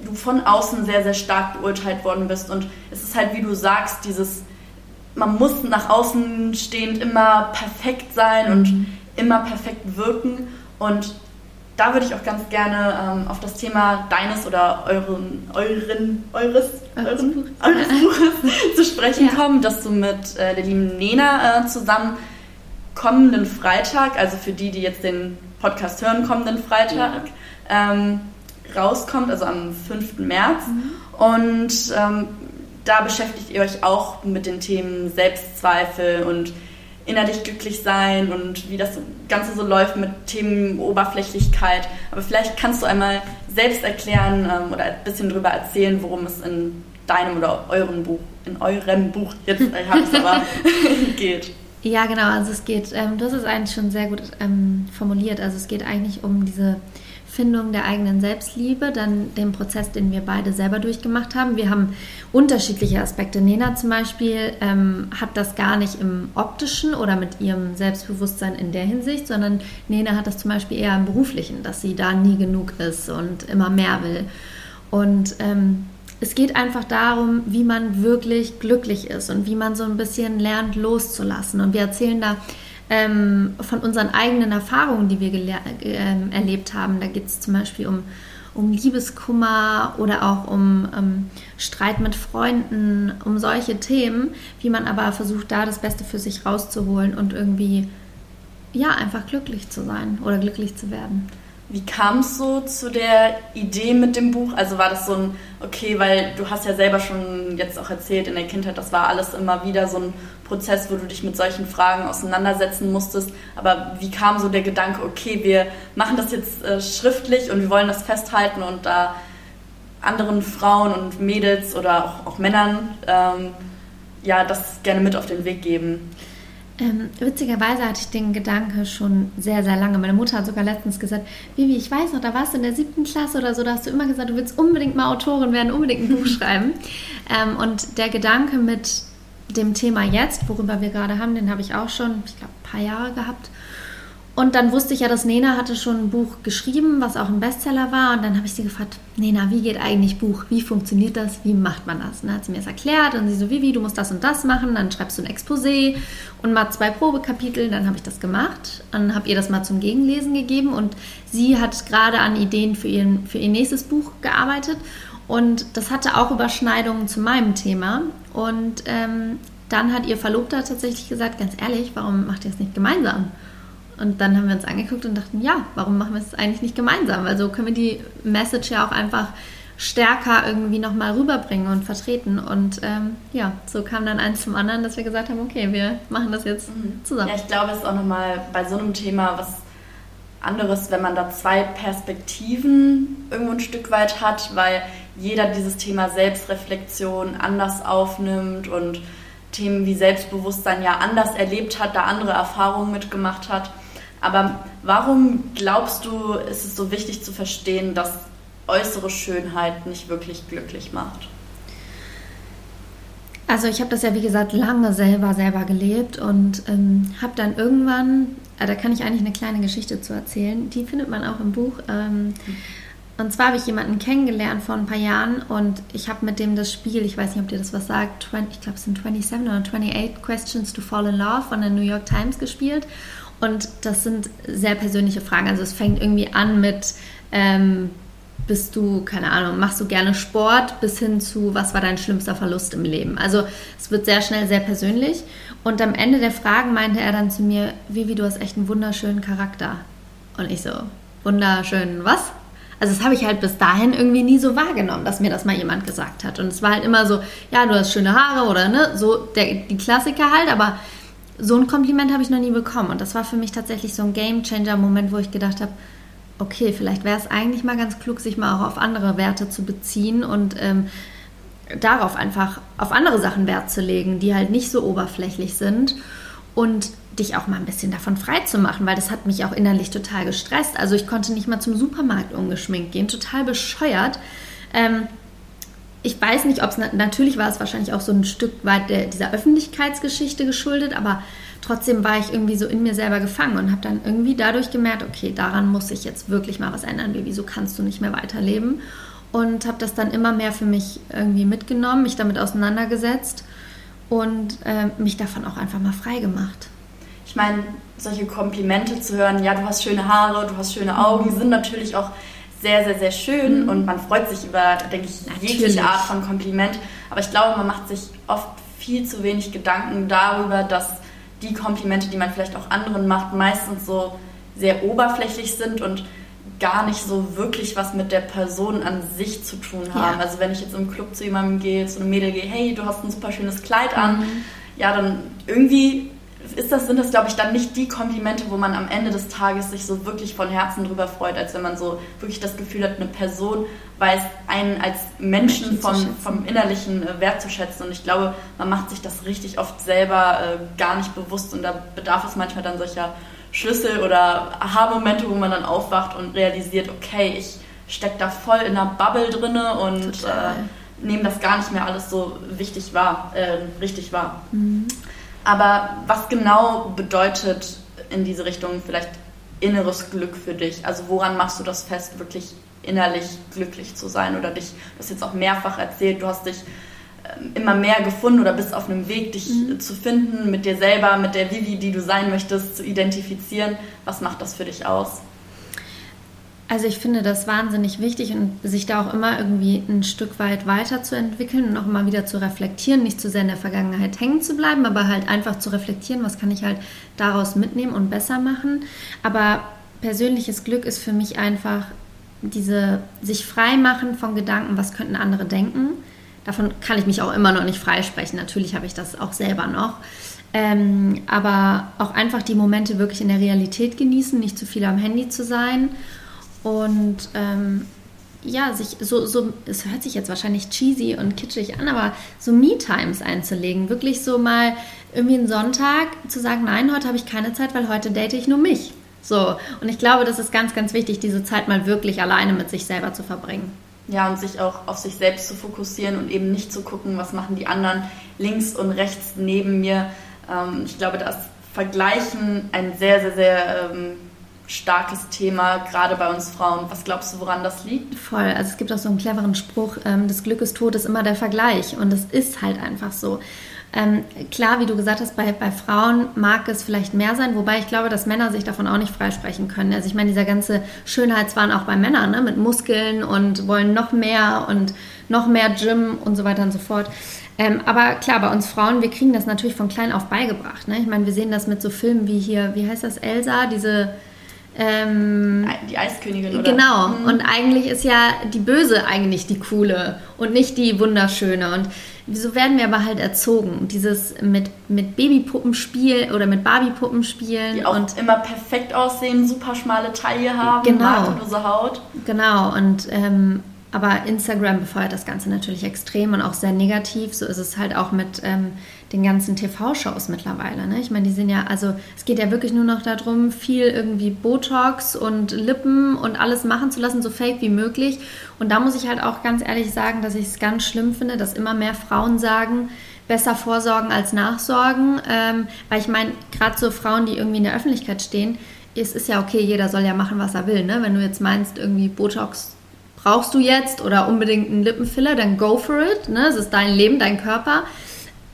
du von außen sehr, sehr stark beurteilt worden bist. Und es ist halt, wie du sagst, dieses, man muss nach außen stehend immer perfekt sein und mhm. immer perfekt wirken. Und da würde ich auch ganz gerne ähm, auf das Thema deines oder euren, euren, eures, euren, eures Buches zu sprechen ja. kommen, dass du mit äh, der lieben Nena äh, zusammen kommenden Freitag, also für die, die jetzt den Podcast hören, kommenden Freitag, ja. ähm, rauskommt, also am 5. März. Mhm. Und ähm, da beschäftigt ihr euch auch mit den Themen Selbstzweifel und innerlich glücklich sein und wie das Ganze so läuft mit Themen Oberflächlichkeit. Aber vielleicht kannst du einmal selbst erklären ähm, oder ein bisschen darüber erzählen, worum es in deinem oder eurem Buch, in eurem Buch, jetzt äh, ich es aber, geht. Ja, genau, also es geht, ähm, das ist eigentlich schon sehr gut ähm, formuliert. Also es geht eigentlich um diese Findung der eigenen Selbstliebe, dann den Prozess, den wir beide selber durchgemacht haben. Wir haben unterschiedliche Aspekte. Nena zum Beispiel ähm, hat das gar nicht im optischen oder mit ihrem Selbstbewusstsein in der Hinsicht, sondern Nena hat das zum Beispiel eher im beruflichen, dass sie da nie genug ist und immer mehr will. Und ähm, es geht einfach darum, wie man wirklich glücklich ist und wie man so ein bisschen lernt loszulassen. Und wir erzählen da ähm, von unseren eigenen Erfahrungen, die wir äh, erlebt haben. Da geht es zum Beispiel um, um Liebeskummer oder auch um ähm, Streit mit Freunden, um solche Themen, wie man aber versucht, da das Beste für sich rauszuholen und irgendwie ja einfach glücklich zu sein oder glücklich zu werden. Wie kam es so zu der Idee mit dem Buch? Also war das so ein, okay, weil du hast ja selber schon jetzt auch erzählt in der Kindheit, das war alles immer wieder so ein Prozess, wo du dich mit solchen Fragen auseinandersetzen musstest. Aber wie kam so der Gedanke, okay, wir machen das jetzt äh, schriftlich und wir wollen das festhalten und da anderen Frauen und Mädels oder auch, auch Männern ähm, ja das gerne mit auf den Weg geben? Ähm, witzigerweise hatte ich den Gedanke schon sehr, sehr lange. Meine Mutter hat sogar letztens gesagt, Vivi, ich weiß noch, da warst du in der siebten Klasse oder so, da hast du immer gesagt, du willst unbedingt mal Autorin werden, unbedingt ein Buch schreiben. Ähm, und der Gedanke mit dem Thema jetzt, worüber wir gerade haben, den habe ich auch schon, ich glaube, ein paar Jahre gehabt. Und dann wusste ich ja, dass Nena hatte schon ein Buch geschrieben, was auch ein Bestseller war. Und dann habe ich sie gefragt, Nena, wie geht eigentlich Buch? Wie funktioniert das? Wie macht man das? Und dann hat sie mir das erklärt. Und sie so, Vivi, du musst das und das machen. Dann schreibst du ein Exposé und mal zwei Probekapitel. Dann habe ich das gemacht. Dann habe ihr das mal zum Gegenlesen gegeben. Und sie hat gerade an Ideen für, ihren, für ihr nächstes Buch gearbeitet. Und das hatte auch Überschneidungen zu meinem Thema. Und ähm, dann hat ihr Verlobter tatsächlich gesagt, ganz ehrlich, warum macht ihr es nicht gemeinsam? Und dann haben wir uns angeguckt und dachten, ja, warum machen wir es eigentlich nicht gemeinsam? Weil so können wir die Message ja auch einfach stärker irgendwie nochmal rüberbringen und vertreten. Und ähm, ja, so kam dann eins zum anderen, dass wir gesagt haben, okay, wir machen das jetzt mhm. zusammen. Ja, ich glaube, es ist auch nochmal bei so einem Thema was anderes, wenn man da zwei Perspektiven irgendwo ein Stück weit hat, weil jeder dieses Thema Selbstreflexion anders aufnimmt und Themen wie Selbstbewusstsein ja anders erlebt hat, da andere Erfahrungen mitgemacht hat. Aber warum glaubst du, ist es so wichtig zu verstehen, dass äußere Schönheit nicht wirklich glücklich macht? Also ich habe das ja wie gesagt lange selber selber gelebt und ähm, habe dann irgendwann, äh, da kann ich eigentlich eine kleine Geschichte zu erzählen, die findet man auch im Buch. Ähm, und zwar habe ich jemanden kennengelernt vor ein paar Jahren und ich habe mit dem das Spiel, ich weiß nicht, ob dir das was sagt, 20, ich glaube es sind 27 oder 28 Questions to Fall in Love von der New York Times gespielt. Und das sind sehr persönliche Fragen. Also es fängt irgendwie an mit, ähm, bist du, keine Ahnung, machst du gerne Sport, bis hin zu, was war dein schlimmster Verlust im Leben? Also es wird sehr schnell sehr persönlich. Und am Ende der Fragen meinte er dann zu mir, Vivi, du hast echt einen wunderschönen Charakter. Und ich so, wunderschön, was? Also das habe ich halt bis dahin irgendwie nie so wahrgenommen, dass mir das mal jemand gesagt hat. Und es war halt immer so, ja, du hast schöne Haare oder ne, so der, die Klassiker halt, aber so ein Kompliment habe ich noch nie bekommen. Und das war für mich tatsächlich so ein Game Changer-Moment, wo ich gedacht habe, okay, vielleicht wäre es eigentlich mal ganz klug, sich mal auch auf andere Werte zu beziehen und ähm, darauf einfach auf andere Sachen Wert zu legen, die halt nicht so oberflächlich sind und dich auch mal ein bisschen davon frei zu machen, weil das hat mich auch innerlich total gestresst. Also ich konnte nicht mal zum Supermarkt ungeschminkt gehen, total bescheuert. Ähm, ich weiß nicht, ob es natürlich war es wahrscheinlich auch so ein Stück weit der, dieser Öffentlichkeitsgeschichte geschuldet, aber trotzdem war ich irgendwie so in mir selber gefangen und habe dann irgendwie dadurch gemerkt, okay, daran muss ich jetzt wirklich mal was ändern, wieso kannst du nicht mehr weiterleben? Und habe das dann immer mehr für mich irgendwie mitgenommen, mich damit auseinandergesetzt und äh, mich davon auch einfach mal frei gemacht. Ich meine, solche Komplimente zu hören, ja, du hast schöne Haare, du hast schöne Augen, sind natürlich auch sehr, sehr, sehr schön mhm. und man freut sich über, denke ich, Natürlich. jegliche Art von Kompliment. Aber ich glaube, man macht sich oft viel zu wenig Gedanken darüber, dass die Komplimente, die man vielleicht auch anderen macht, meistens so sehr oberflächlich sind und gar nicht so wirklich was mit der Person an sich zu tun haben. Ja. Also wenn ich jetzt im Club zu jemandem gehe, zu einem Mädel gehe, hey, du hast ein super schönes Kleid an, mhm. ja, dann irgendwie ist das, sind das, glaube ich, dann nicht die Komplimente, wo man am Ende des Tages sich so wirklich von Herzen drüber freut, als wenn man so wirklich das Gefühl hat, eine Person weiß einen als Menschen vom, vom innerlichen äh, Wert zu schätzen. Und ich glaube, man macht sich das richtig oft selber äh, gar nicht bewusst und da bedarf es manchmal dann solcher Schlüssel oder Aha-Momente, wo man dann aufwacht und realisiert, okay, ich stecke da voll in einer Bubble drinne und äh, nehme das gar nicht mehr alles so wichtig wahr, äh, richtig wahr. Mhm. Aber was genau bedeutet in diese Richtung vielleicht inneres Glück für dich? Also woran machst du das fest, wirklich innerlich glücklich zu sein oder dich, du hast jetzt auch mehrfach erzählt, du hast dich ähm, immer mehr gefunden oder bist auf einem Weg, dich mhm. zu finden, mit dir selber, mit der Vivi, die du sein möchtest, zu identifizieren. Was macht das für dich aus? Also ich finde das wahnsinnig wichtig und sich da auch immer irgendwie ein Stück weit weiterzuentwickeln und auch immer wieder zu reflektieren, nicht zu sehr in der Vergangenheit hängen zu bleiben, aber halt einfach zu reflektieren, was kann ich halt daraus mitnehmen und besser machen. Aber persönliches Glück ist für mich einfach diese sich frei machen von Gedanken, was könnten andere denken. Davon kann ich mich auch immer noch nicht freisprechen. Natürlich habe ich das auch selber noch. Ähm, aber auch einfach die Momente wirklich in der Realität genießen, nicht zu viel am Handy zu sein und ähm, ja, sich so, so, es hört sich jetzt wahrscheinlich cheesy und kitschig an, aber so Me-Times einzulegen. Wirklich so mal irgendwie einen Sonntag zu sagen, nein, heute habe ich keine Zeit, weil heute date ich nur mich. So, und ich glaube, das ist ganz, ganz wichtig, diese Zeit mal wirklich alleine mit sich selber zu verbringen. Ja, und sich auch auf sich selbst zu fokussieren und eben nicht zu gucken, was machen die anderen links und rechts neben mir. Ähm, ich glaube, das Vergleichen ein sehr, sehr, sehr ähm, starkes Thema, gerade bei uns Frauen. Was glaubst du, woran das liegt? Voll. Also es gibt auch so einen cleveren Spruch, ähm, das Glück ist tot ist immer der Vergleich. Und es ist halt einfach so. Ähm, klar, wie du gesagt hast, bei, bei Frauen mag es vielleicht mehr sein, wobei ich glaube, dass Männer sich davon auch nicht freisprechen können. Also ich meine, dieser ganze Schönheitswahn auch bei Männern, ne? mit Muskeln und wollen noch mehr und noch mehr Gym und so weiter und so fort. Ähm, aber klar, bei uns Frauen, wir kriegen das natürlich von klein auf beigebracht. Ne? Ich meine, wir sehen das mit so Filmen wie hier, wie heißt das, Elsa, diese ähm, die Eiskönigin, oder? Genau. Mhm. Und eigentlich ist ja die Böse eigentlich die coole und nicht die wunderschöne. Und so werden wir aber halt erzogen. Dieses mit, mit Babypuppenspiel oder mit Barbiepuppen spielen. Die auch und immer perfekt aussehen, super schmale Taille haben, genau. bartlose Haut. Genau. Und ähm, aber Instagram befeuert das Ganze natürlich extrem und auch sehr negativ. So ist es halt auch mit ähm, den ganzen TV-Shows mittlerweile. Ne? Ich meine, die sind ja, also es geht ja wirklich nur noch darum, viel irgendwie Botox und Lippen und alles machen zu lassen, so fake wie möglich. Und da muss ich halt auch ganz ehrlich sagen, dass ich es ganz schlimm finde, dass immer mehr Frauen sagen, besser vorsorgen als nachsorgen. Ähm, weil ich meine, gerade so Frauen, die irgendwie in der Öffentlichkeit stehen, es ist ja okay, jeder soll ja machen, was er will. Ne? Wenn du jetzt meinst, irgendwie Botox brauchst du jetzt oder unbedingt einen Lippenfiller, dann go for it. Ne? Es ist dein Leben, dein Körper.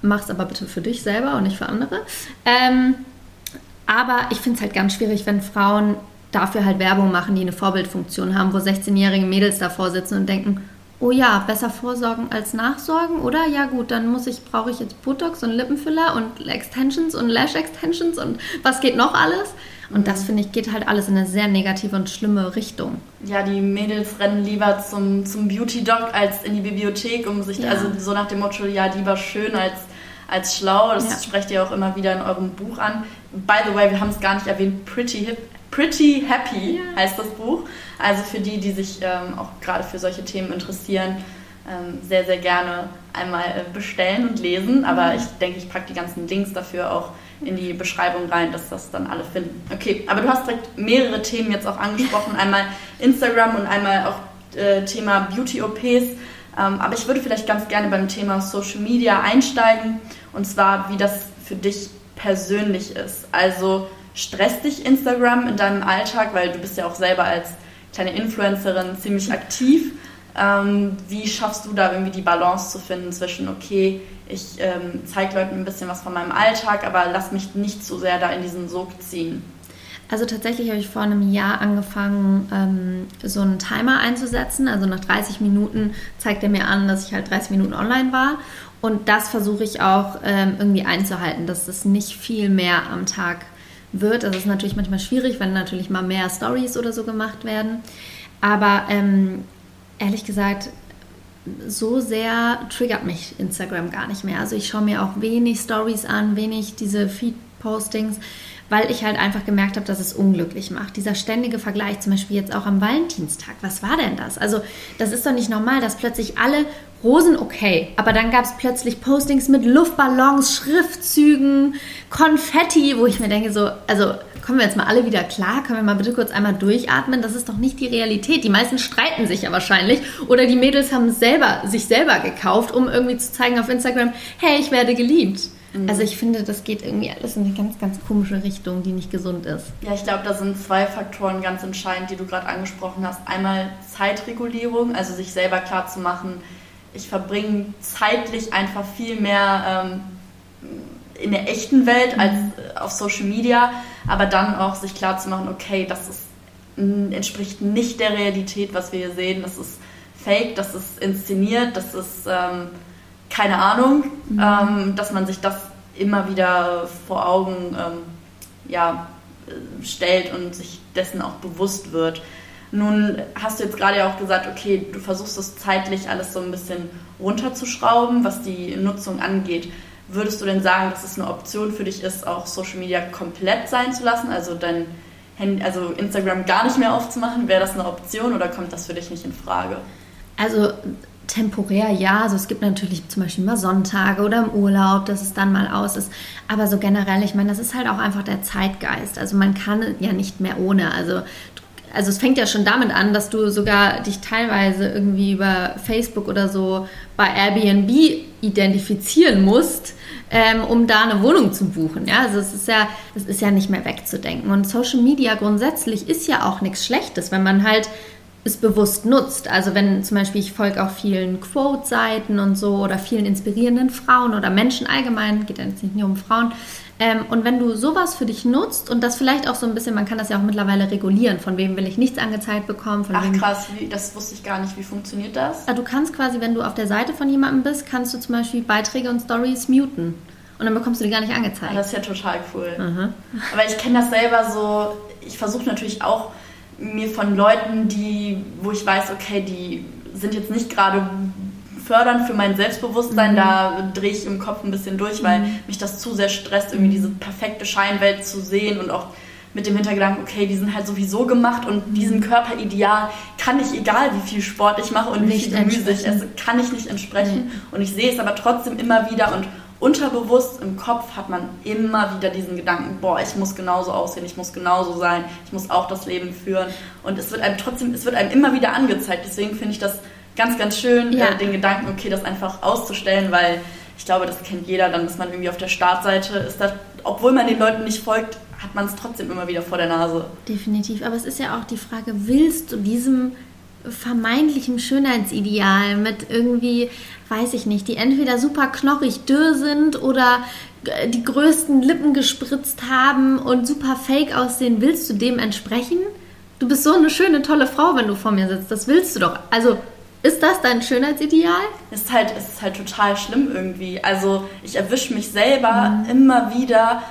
Mach es aber bitte für dich selber und nicht für andere. Ähm, aber ich finde es halt ganz schwierig, wenn Frauen dafür halt Werbung machen, die eine Vorbildfunktion haben, wo 16-jährige Mädels davor sitzen und denken, oh ja, besser vorsorgen als nachsorgen, oder? Ja gut, dann muss ich, brauche ich jetzt Botox und Lippenfiller und Extensions und Lash Extensions und was geht noch alles? Und das, finde ich, geht halt alles in eine sehr negative und schlimme Richtung. Ja, die Mädels rennen lieber zum, zum Beauty-Doc als in die Bibliothek, um sich, ja. also so nach dem Motto, ja, lieber schön als, als schlau. Das ja. sprecht ihr auch immer wieder in eurem Buch an. By the way, wir haben es gar nicht erwähnt, Pretty, Hip, Pretty Happy ja. heißt das Buch. Also für die, die sich ähm, auch gerade für solche Themen interessieren, ähm, sehr, sehr gerne einmal äh, bestellen und lesen. Aber mhm. ich denke, ich packe die ganzen Links dafür auch in die Beschreibung rein, dass das dann alle finden. Okay, aber du hast direkt mehrere Themen jetzt auch angesprochen. Einmal Instagram und einmal auch äh, Thema Beauty-OPs. Ähm, aber ich würde vielleicht ganz gerne beim Thema Social Media einsteigen. Und zwar, wie das für dich persönlich ist. Also stresst dich Instagram in deinem Alltag, weil du bist ja auch selber als kleine Influencerin ziemlich aktiv. Ähm, wie schaffst du da irgendwie die Balance zu finden zwischen, okay, ich ähm, zeige Leuten ein bisschen was von meinem Alltag, aber lass mich nicht zu sehr da in diesen Sog ziehen? Also tatsächlich habe ich vor einem Jahr angefangen, ähm, so einen Timer einzusetzen. Also nach 30 Minuten zeigt er mir an, dass ich halt 30 Minuten online war. Und das versuche ich auch ähm, irgendwie einzuhalten, dass es nicht viel mehr am Tag wird. Das ist natürlich manchmal schwierig, wenn natürlich mal mehr Stories oder so gemacht werden. Aber ähm, ehrlich gesagt, so sehr triggert mich Instagram gar nicht mehr. Also ich schaue mir auch wenig Stories an, wenig diese Feed-Postings, weil ich halt einfach gemerkt habe, dass es unglücklich macht. Dieser ständige Vergleich, zum Beispiel jetzt auch am Valentinstag. Was war denn das? Also das ist doch nicht normal, dass plötzlich alle Rosen okay, aber dann gab es plötzlich Postings mit Luftballons, Schriftzügen, Konfetti, wo ich mir denke so, also kommen wir jetzt mal alle wieder klar? Können wir mal bitte kurz einmal durchatmen? Das ist doch nicht die Realität. Die meisten streiten sich ja wahrscheinlich. Oder die Mädels haben selber, sich selber gekauft, um irgendwie zu zeigen auf Instagram, hey, ich werde geliebt. Mhm. Also ich finde, das geht irgendwie alles in eine ganz, ganz komische Richtung, die nicht gesund ist. Ja, ich glaube, da sind zwei Faktoren ganz entscheidend, die du gerade angesprochen hast. Einmal Zeitregulierung, also sich selber klar zu machen, ich verbringe zeitlich einfach viel mehr ähm, in der echten Welt als mhm. auf Social Media, aber dann auch sich klar zu machen, okay, das ist, entspricht nicht der Realität, was wir hier sehen, das ist fake, das ist inszeniert, das ist ähm, keine Ahnung, mhm. ähm, dass man sich das immer wieder vor Augen ähm, ja, äh, stellt und sich dessen auch bewusst wird. Nun hast du jetzt gerade ja auch gesagt, okay, du versuchst es zeitlich alles so ein bisschen runterzuschrauben, was die Nutzung angeht. Würdest du denn sagen, dass es eine Option für dich ist, auch Social Media komplett sein zu lassen, also dein Handy, also Instagram gar nicht mehr aufzumachen? Wäre das eine Option oder kommt das für dich nicht in Frage? Also temporär ja, also es gibt natürlich zum Beispiel mal Sonntage oder im Urlaub, dass es dann mal aus ist. Aber so generell, ich meine, das ist halt auch einfach der Zeitgeist. Also man kann ja nicht mehr ohne. Also also es fängt ja schon damit an, dass du sogar dich teilweise irgendwie über Facebook oder so bei Airbnb identifizieren musst, ähm, um da eine Wohnung zu buchen. Ja, also es ist ja, es ist ja nicht mehr wegzudenken. Und Social Media grundsätzlich ist ja auch nichts Schlechtes, wenn man halt es bewusst nutzt. Also wenn zum Beispiel ich folge auch vielen Quote-Seiten und so oder vielen inspirierenden Frauen oder Menschen allgemein, geht ja jetzt nicht nur um Frauen, ähm, und wenn du sowas für dich nutzt und das vielleicht auch so ein bisschen, man kann das ja auch mittlerweile regulieren, von wem will ich nichts angezeigt bekommen. Ach wem, krass, wie, das wusste ich gar nicht. Wie funktioniert das? Also du kannst quasi, wenn du auf der Seite von jemandem bist, kannst du zum Beispiel Beiträge und Stories muten. Und dann bekommst du die gar nicht angezeigt. Ah, das ist ja total cool. Mhm. Aber ich kenne das selber so, ich versuche natürlich auch mir von Leuten, die, wo ich weiß, okay, die sind jetzt nicht gerade fördernd für mein Selbstbewusstsein. Mhm. Da drehe ich im Kopf ein bisschen durch, weil mhm. mich das zu sehr stresst, irgendwie diese perfekte Scheinwelt zu sehen und auch mit dem Hintergedanken, okay, die sind halt sowieso gemacht und mhm. diesem Körperideal kann ich, egal wie viel Sport ich mache und nicht wie viel Gemüse ich esse, kann ich nicht entsprechen. Mhm. Und ich sehe es aber trotzdem immer wieder und unterbewusst im Kopf hat man immer wieder diesen Gedanken, boah, ich muss genauso aussehen, ich muss genauso sein, ich muss auch das Leben führen. Und es wird einem trotzdem, es wird einem immer wieder angezeigt. Deswegen finde ich das ganz, ganz schön, ja. äh, den Gedanken, okay, das einfach auszustellen, weil ich glaube, das kennt jeder, dann ist man irgendwie auf der Startseite, ist das, obwohl man den Leuten nicht folgt, hat man es trotzdem immer wieder vor der Nase. Definitiv, aber es ist ja auch die Frage, willst du diesem vermeintlichen Schönheitsideal mit irgendwie, weiß ich nicht, die entweder super knochig dürr sind oder äh, die größten Lippen gespritzt haben und super fake aussehen, willst du dem entsprechen? Du bist so eine schöne, tolle Frau, wenn du vor mir sitzt. Das willst du doch. Also ist das dein Schönheitsideal? Es ist halt, ist halt total schlimm irgendwie. Also ich erwische mich selber mhm. immer wieder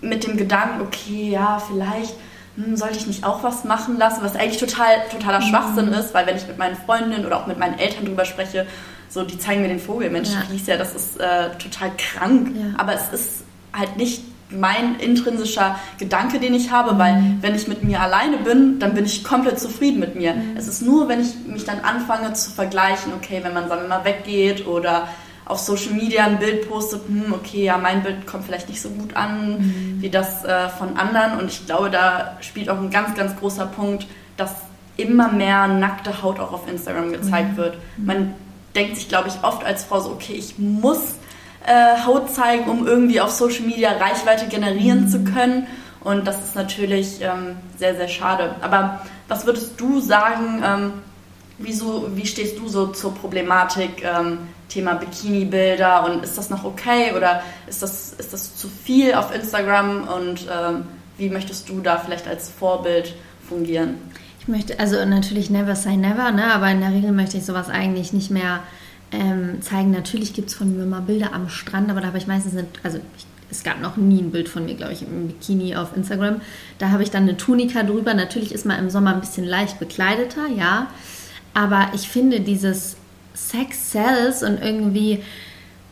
mit dem Gedanken, okay, ja, vielleicht hm, sollte ich nicht auch was machen lassen, was eigentlich total, totaler mhm. Schwachsinn ist, weil wenn ich mit meinen Freundinnen oder auch mit meinen Eltern drüber spreche, so, die zeigen mir den Vogel, Mensch, ja. Felicia, das ist äh, total krank. Ja. Aber es ist halt nicht mein intrinsischer Gedanke, den ich habe, weil mhm. wenn ich mit mir alleine bin, dann bin ich komplett zufrieden mit mir. Mhm. Es ist nur, wenn ich mich dann anfange zu vergleichen, okay, wenn man sagen wir mal weggeht oder auf Social Media ein Bild postet, hm, okay, ja, mein Bild kommt vielleicht nicht so gut an mhm. wie das äh, von anderen und ich glaube, da spielt auch ein ganz, ganz großer Punkt, dass immer mehr nackte Haut auch auf Instagram gezeigt mhm. wird. Man denkt sich, glaube ich, oft als Frau so, okay, ich muss äh, Haut zeigen, um irgendwie auf Social Media Reichweite generieren mhm. zu können. Und das ist natürlich ähm, sehr, sehr schade. Aber was würdest du sagen, ähm, wieso, wie stehst du so zur Problematik ähm, Thema Bikini-Bilder und ist das noch okay oder ist das, ist das zu viel auf Instagram und ähm, wie möchtest du da vielleicht als Vorbild fungieren? Ich möchte, also natürlich never say never, ne? aber in der Regel möchte ich sowas eigentlich nicht mehr ähm, zeigen. Natürlich gibt es von mir mal Bilder am Strand, aber da habe ich meistens nicht, also ich, es gab noch nie ein Bild von mir, glaube ich, im Bikini auf Instagram. Da habe ich dann eine Tunika drüber. Natürlich ist man im Sommer ein bisschen leicht bekleideter, ja. Aber ich finde dieses Sex Cells und irgendwie,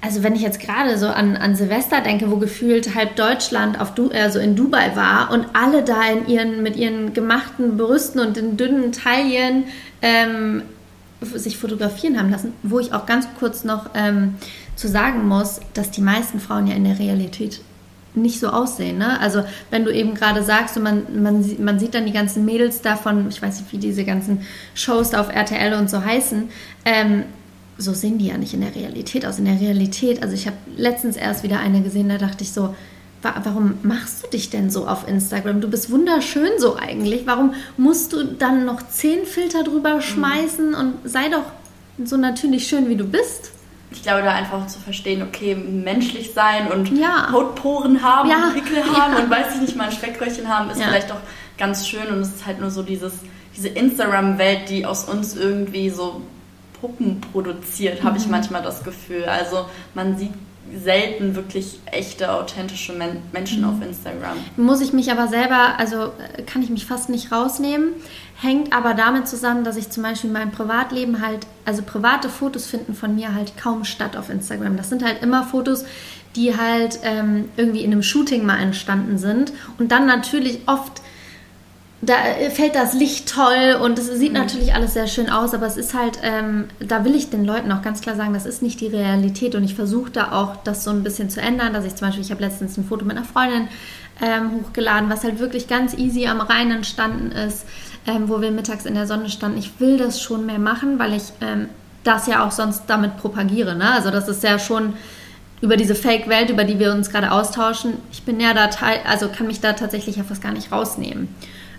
also wenn ich jetzt gerade so an, an Silvester denke, wo gefühlt halb Deutschland auf du, also in Dubai war und alle da in ihren, mit ihren gemachten Brüsten und den dünnen Taillen ähm, sich fotografieren haben lassen, wo ich auch ganz kurz noch ähm, zu sagen muss, dass die meisten Frauen ja in der Realität nicht so aussehen. Ne? Also wenn du eben gerade sagst, man, man, man sieht dann die ganzen Mädels davon, ich weiß nicht, wie diese ganzen Shows da auf RTL und so heißen, ähm, so sehen die ja nicht in der Realität aus. In der Realität, also ich habe letztens erst wieder eine gesehen, da dachte ich so, warum machst du dich denn so auf Instagram? Du bist wunderschön so eigentlich. Warum musst du dann noch zehn Filter drüber mhm. schmeißen mhm. und sei doch so natürlich schön, wie du bist? Ich glaube, da einfach zu verstehen, okay, menschlich sein und ja. Hautporen haben ja. und Pickel haben ja. und weiß ich nicht, mal ein Schreckröllchen haben, ist vielleicht doch ganz schön und es ist halt nur so dieses, diese Instagram-Welt, die aus uns irgendwie so Puppen produziert, habe ich mhm. manchmal das Gefühl. Also man sieht selten wirklich echte, authentische Men Menschen mhm. auf Instagram. Muss ich mich aber selber, also äh, kann ich mich fast nicht rausnehmen. Hängt aber damit zusammen, dass ich zum Beispiel in meinem Privatleben halt, also private Fotos finden von mir halt kaum statt auf Instagram. Das sind halt immer Fotos, die halt ähm, irgendwie in einem Shooting mal entstanden sind und dann natürlich oft da fällt das Licht toll und es sieht mhm. natürlich alles sehr schön aus, aber es ist halt, ähm, da will ich den Leuten auch ganz klar sagen, das ist nicht die Realität und ich versuche da auch das so ein bisschen zu ändern, dass ich zum Beispiel, ich habe letztens ein Foto mit einer Freundin ähm, hochgeladen, was halt wirklich ganz easy am Rhein entstanden ist, ähm, wo wir mittags in der Sonne standen. Ich will das schon mehr machen, weil ich ähm, das ja auch sonst damit propagiere. Ne? Also das ist ja schon über diese Fake-Welt, über die wir uns gerade austauschen. Ich bin ja da, also kann mich da tatsächlich ja fast gar nicht rausnehmen.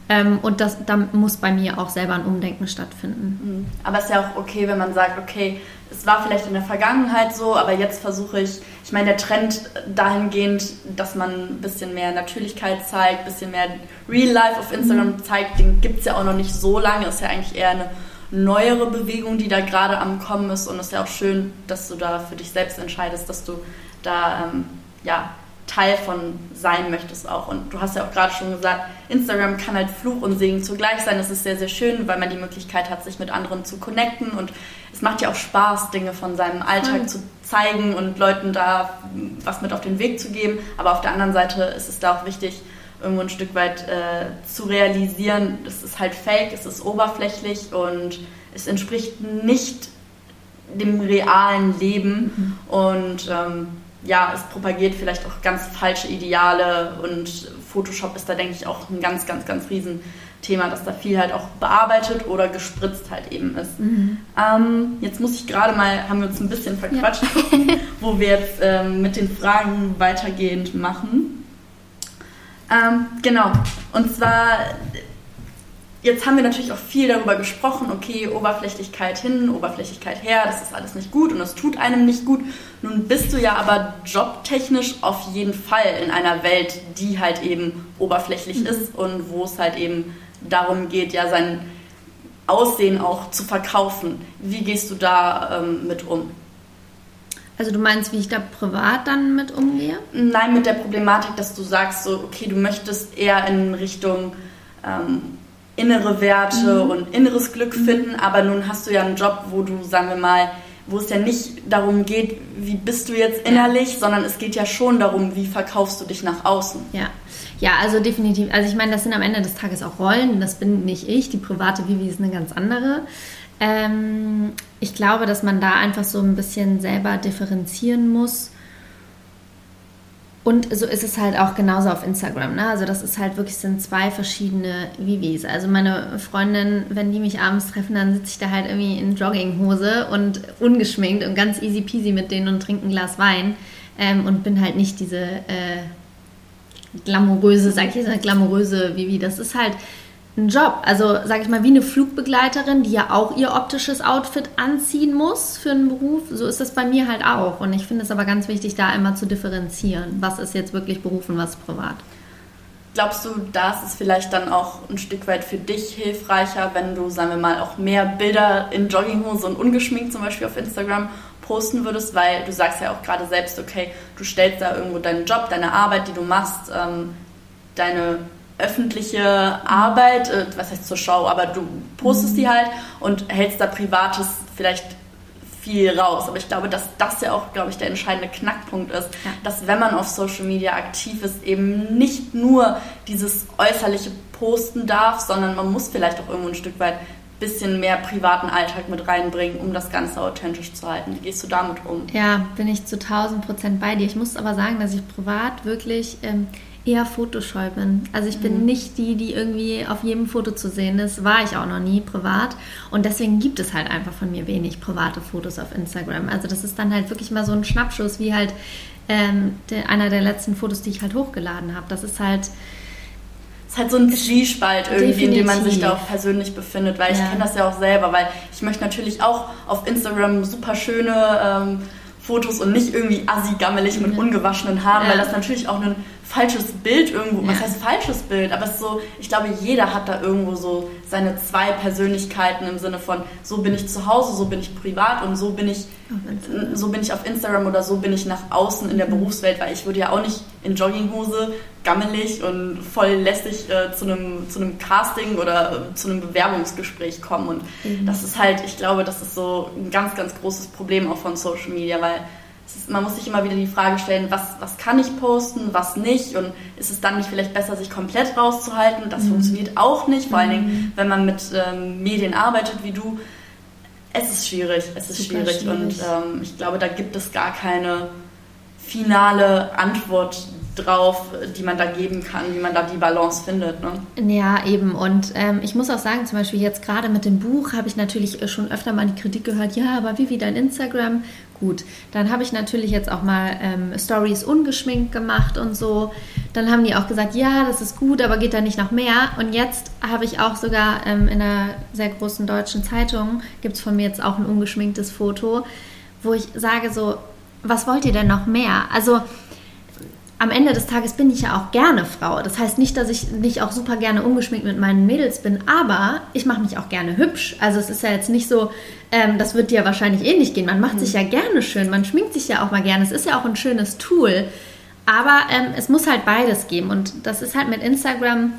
Ähm, und das, da muss bei mir auch selber ein Umdenken stattfinden. Mhm. Aber es ist ja auch okay, wenn man sagt, okay, es war vielleicht in der Vergangenheit so, aber jetzt versuche ich, ich meine, der Trend dahingehend, dass man ein bisschen mehr Natürlichkeit zeigt, ein bisschen mehr Real Life auf Instagram mhm. zeigt, den gibt es ja auch noch nicht so lange. Ist ja eigentlich eher eine neuere Bewegung, die da gerade am Kommen ist. Und es ist ja auch schön, dass du da für dich selbst entscheidest, dass du da ähm, ja, Teil von sein möchtest auch. Und du hast ja auch gerade schon gesagt, Instagram kann halt Fluch und Segen zugleich sein. Das ist sehr, sehr schön, weil man die Möglichkeit hat, sich mit anderen zu connecten. Und es macht ja auch Spaß, Dinge von seinem Alltag mhm. zu zeigen und Leuten da was mit auf den Weg zu geben. Aber auf der anderen Seite ist es da auch wichtig, irgendwo ein Stück weit äh, zu realisieren, es ist halt fake, es ist oberflächlich und es entspricht nicht dem realen Leben. Mhm. Und ähm, ja, es propagiert vielleicht auch ganz falsche Ideale und Photoshop ist da, denke ich, auch ein ganz, ganz, ganz riesen Thema, dass da viel halt auch bearbeitet oder gespritzt halt eben ist. Mhm. Ähm, jetzt muss ich gerade mal, haben wir uns ein bisschen verquatscht, ja. wo wir jetzt ähm, mit den Fragen weitergehend machen. Ähm, genau, und zwar Jetzt haben wir natürlich auch viel darüber gesprochen, okay, Oberflächlichkeit hin, Oberflächlichkeit her, das ist alles nicht gut und das tut einem nicht gut. Nun bist du ja aber jobtechnisch auf jeden Fall in einer Welt, die halt eben oberflächlich mhm. ist und wo es halt eben darum geht, ja sein Aussehen auch zu verkaufen. Wie gehst du da ähm, mit um? Also du meinst, wie ich da privat dann mit umgehe? Nein, mit der Problematik, dass du sagst, so, okay, du möchtest eher in Richtung ähm, innere Werte mhm. und inneres Glück mhm. finden, aber nun hast du ja einen Job, wo du, sagen wir mal, wo es ja nicht darum geht, wie bist du jetzt innerlich, ja. sondern es geht ja schon darum, wie verkaufst du dich nach außen. Ja, ja, also definitiv. Also ich meine, das sind am Ende des Tages auch Rollen. Das bin nicht ich. Die private Vivi ist eine ganz andere. Ähm, ich glaube, dass man da einfach so ein bisschen selber differenzieren muss und so ist es halt auch genauso auf Instagram. Ne? Also das ist halt wirklich sind zwei verschiedene Vivis. Also meine Freundin, wenn die mich abends treffen, dann sitze ich da halt irgendwie in Jogginghose und ungeschminkt und ganz easy peasy mit denen und trinke ein Glas Wein ähm, und bin halt nicht diese äh, glamouröse, sag ich jetzt, glamouröse Vivi. Das ist halt ein Job. Also, sage ich mal, wie eine Flugbegleiterin, die ja auch ihr optisches Outfit anziehen muss für einen Beruf. So ist das bei mir halt auch. Und ich finde es aber ganz wichtig, da einmal zu differenzieren. Was ist jetzt wirklich Beruf und was ist privat? Glaubst du, da ist vielleicht dann auch ein Stück weit für dich hilfreicher, wenn du, sagen wir mal, auch mehr Bilder in Jogginghose und ungeschminkt zum Beispiel auf Instagram posten würdest, weil du sagst ja auch gerade selbst, okay, du stellst da irgendwo deinen Job, deine Arbeit, die du machst, ähm, deine öffentliche Arbeit, äh, was heißt zur Show, aber du postest mhm. die halt und hältst da Privates vielleicht viel raus. Aber ich glaube, dass das ja auch, glaube ich, der entscheidende Knackpunkt ist, ja. dass wenn man auf Social Media aktiv ist, eben nicht nur dieses äußerliche posten darf, sondern man muss vielleicht auch irgendwo ein Stück weit bisschen mehr privaten Alltag mit reinbringen, um das Ganze authentisch zu halten. Wie gehst du damit um? Ja, bin ich zu 1000 Prozent bei dir. Ich muss aber sagen, dass ich privat wirklich ähm, eher fotoscheu bin. Also ich bin mhm. nicht die, die irgendwie auf jedem Foto zu sehen ist. War ich auch noch nie privat. Und deswegen gibt es halt einfach von mir wenig private Fotos auf Instagram. Also das ist dann halt wirklich mal so ein Schnappschuss, wie halt ähm, der, einer der letzten Fotos, die ich halt hochgeladen habe. Das ist halt ist halt so ein Zwiespalt irgendwie, Definitiv. in dem man sich da auch persönlich befindet, weil ja. ich kenne das ja auch selber, weil ich möchte natürlich auch auf Instagram super schöne ähm, Fotos und nicht irgendwie assi gammelig mit ungewaschenen Haaren, ja. weil das natürlich auch ein falsches Bild irgendwo. Was heißt falsches Bild? Aber es ist so, ich glaube, jeder hat da irgendwo so seine zwei Persönlichkeiten im Sinne von, so bin ich zu Hause, so bin ich privat und so bin ich, so bin ich auf Instagram oder so bin ich nach außen in der mhm. Berufswelt, weil ich würde ja auch nicht in Jogginghose gammelig und voll lästig äh, zu, einem, zu einem Casting oder äh, zu einem Bewerbungsgespräch kommen. Und mhm. das ist halt, ich glaube, das ist so ein ganz, ganz großes Problem auch von Social Media, weil man muss sich immer wieder die Frage stellen, was, was kann ich posten, was nicht und ist es dann nicht vielleicht besser, sich komplett rauszuhalten? Das mhm. funktioniert auch nicht, vor allen Dingen, mhm. wenn man mit ähm, Medien arbeitet wie du. Es ist schwierig, es ist schwierig, schwierig, und ähm, ich glaube, da gibt es gar keine finale Antwort drauf, die man da geben kann, wie man da die Balance findet. Ne? Ja, eben. Und ähm, ich muss auch sagen, zum Beispiel jetzt gerade mit dem Buch habe ich natürlich äh, schon öfter mal die Kritik gehört, ja, aber wie wie dein Instagram? Gut, dann habe ich natürlich jetzt auch mal ähm, Stories ungeschminkt gemacht und so. Dann haben die auch gesagt, ja, das ist gut, aber geht da nicht noch mehr? Und jetzt habe ich auch sogar ähm, in einer sehr großen deutschen Zeitung, gibt es von mir jetzt auch ein ungeschminktes Foto, wo ich sage so, was wollt ihr denn noch mehr? Also am Ende des Tages bin ich ja auch gerne Frau. Das heißt nicht, dass ich nicht auch super gerne ungeschminkt mit meinen Mädels bin, aber ich mache mich auch gerne hübsch. Also es ist ja jetzt nicht so, ähm, das wird dir wahrscheinlich ähnlich eh gehen. Man macht mhm. sich ja gerne schön, man schminkt sich ja auch mal gerne. Es ist ja auch ein schönes Tool. Aber ähm, es muss halt beides geben. Und das ist halt mit Instagram,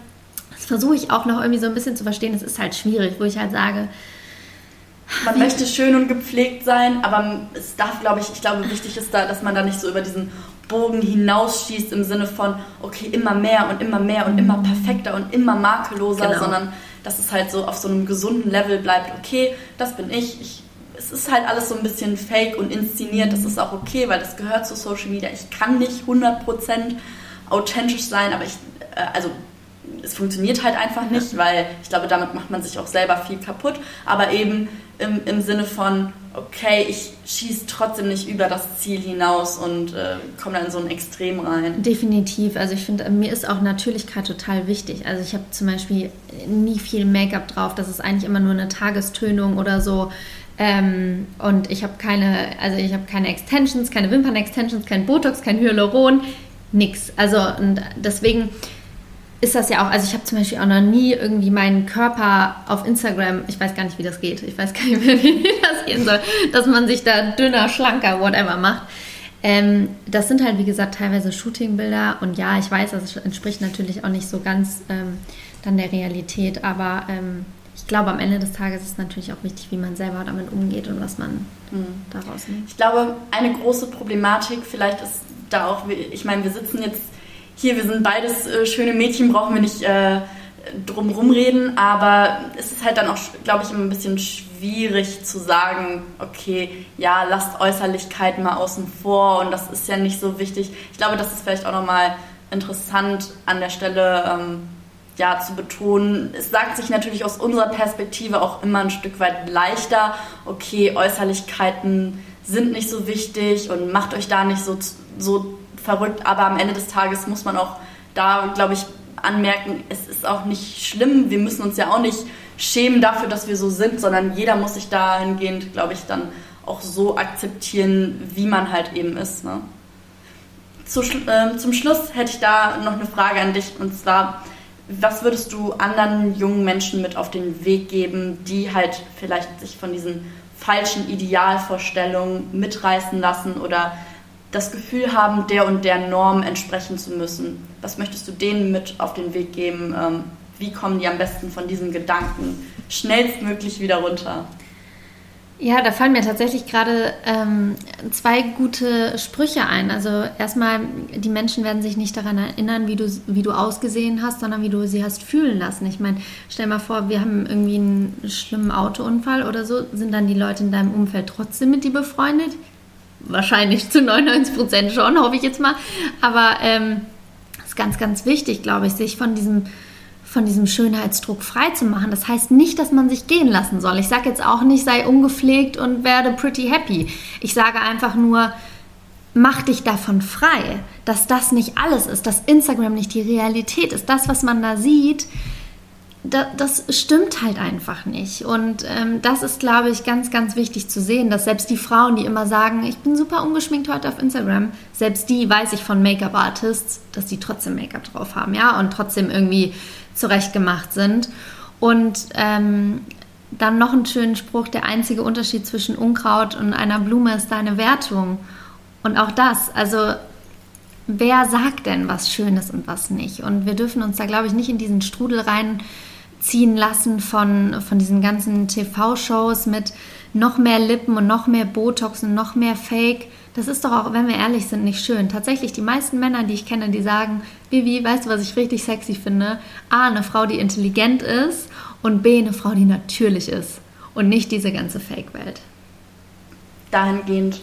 das versuche ich auch noch irgendwie so ein bisschen zu verstehen. Es ist halt schwierig, wo ich halt sage, man möchte schön und gepflegt sein, aber es darf, glaube ich, ich glaube, wichtig ist da, dass man da nicht so über diesen Bogen hinausschießt im Sinne von, okay, immer mehr und immer mehr und immer perfekter und immer makelloser, genau. sondern dass es halt so auf so einem gesunden Level bleibt, okay, das bin ich, ich es ist halt alles so ein bisschen fake und inszeniert, das ist auch okay, weil das gehört zu Social Media. Ich kann nicht 100% authentisch sein, aber ich, äh, also es funktioniert halt einfach nicht, weil ich glaube, damit macht man sich auch selber viel kaputt, aber eben im, im Sinne von, okay, ich schieße trotzdem nicht über das Ziel hinaus und äh, komme dann in so ein Extrem rein. Definitiv. Also ich finde, mir ist auch Natürlichkeit total wichtig. Also ich habe zum Beispiel nie viel Make-up drauf. Das ist eigentlich immer nur eine Tagestönung oder so. Ähm, und ich habe keine, also ich habe keine Extensions, keine Wimpern-Extensions, kein Botox, kein Hyaluron, nix. Also und deswegen ist das ja auch, also ich habe zum Beispiel auch noch nie irgendwie meinen Körper auf Instagram, ich weiß gar nicht, wie das geht, ich weiß gar nicht mehr, wie das gehen soll, dass man sich da dünner, schlanker, whatever macht. Ähm, das sind halt, wie gesagt, teilweise Shootingbilder und ja, ich weiß, das entspricht natürlich auch nicht so ganz ähm, dann der Realität, aber ähm, ich glaube, am Ende des Tages ist es natürlich auch wichtig, wie man selber damit umgeht und was man mhm. daraus nimmt. Ich glaube, eine große Problematik vielleicht ist da auch, ich meine, wir sitzen jetzt hier, wir sind beides äh, schöne Mädchen, brauchen wir nicht äh, drum reden, aber es ist halt dann auch, glaube ich, immer ein bisschen schwierig zu sagen, okay, ja, lasst Äußerlichkeiten mal außen vor und das ist ja nicht so wichtig. Ich glaube, das ist vielleicht auch nochmal interessant an der Stelle ähm, ja, zu betonen. Es sagt sich natürlich aus unserer Perspektive auch immer ein Stück weit leichter, okay, Äußerlichkeiten sind nicht so wichtig und macht euch da nicht so, so verrückt, aber am Ende des Tages muss man auch da, glaube ich, anmerken, es ist auch nicht schlimm. Wir müssen uns ja auch nicht schämen dafür, dass wir so sind, sondern jeder muss sich dahingehend, glaube ich, dann auch so akzeptieren, wie man halt eben ist. Ne? Zu, äh, zum Schluss hätte ich da noch eine Frage an dich und zwar, was würdest du anderen jungen Menschen mit auf den Weg geben, die halt vielleicht sich von diesen falschen Idealvorstellungen mitreißen lassen oder das Gefühl haben, der und der Norm entsprechen zu müssen. Was möchtest du denen mit auf den Weg geben? Ähm, wie kommen die am besten von diesen Gedanken schnellstmöglich wieder runter? Ja, da fallen mir tatsächlich gerade ähm, zwei gute Sprüche ein. Also erstmal, die Menschen werden sich nicht daran erinnern, wie du, wie du ausgesehen hast, sondern wie du sie hast fühlen lassen. Ich meine, stell mal vor, wir haben irgendwie einen schlimmen Autounfall oder so, sind dann die Leute in deinem Umfeld trotzdem mit dir befreundet? Wahrscheinlich zu 99 Prozent schon, hoffe ich jetzt mal. Aber ähm, ist ganz, ganz wichtig, glaube ich, sich von diesem von diesem Schönheitsdruck frei zu machen. Das heißt nicht, dass man sich gehen lassen soll. Ich sage jetzt auch nicht, sei ungepflegt und werde pretty happy. Ich sage einfach nur, mach dich davon frei, dass das nicht alles ist, dass Instagram nicht die Realität ist. Das, was man da sieht, da, das stimmt halt einfach nicht. Und ähm, das ist, glaube ich, ganz, ganz wichtig zu sehen, dass selbst die Frauen, die immer sagen, ich bin super ungeschminkt heute auf Instagram, selbst die weiß ich von Make-up-Artists, dass die trotzdem Make-up drauf haben, ja, und trotzdem irgendwie zurechtgemacht sind. Und ähm, dann noch einen schönen Spruch, der einzige Unterschied zwischen Unkraut und einer Blume ist deine Wertung. Und auch das, also wer sagt denn, was schön ist und was nicht? Und wir dürfen uns da, glaube ich, nicht in diesen Strudel reinziehen lassen von, von diesen ganzen TV-Shows mit noch mehr Lippen und noch mehr Botox und noch mehr Fake. Das ist doch auch, wenn wir ehrlich sind, nicht schön. Tatsächlich, die meisten Männer, die ich kenne, die sagen, Vivi, weißt du, was ich richtig sexy finde? A, eine Frau, die intelligent ist und B, eine Frau, die natürlich ist und nicht diese ganze Fake-Welt. Dahingehend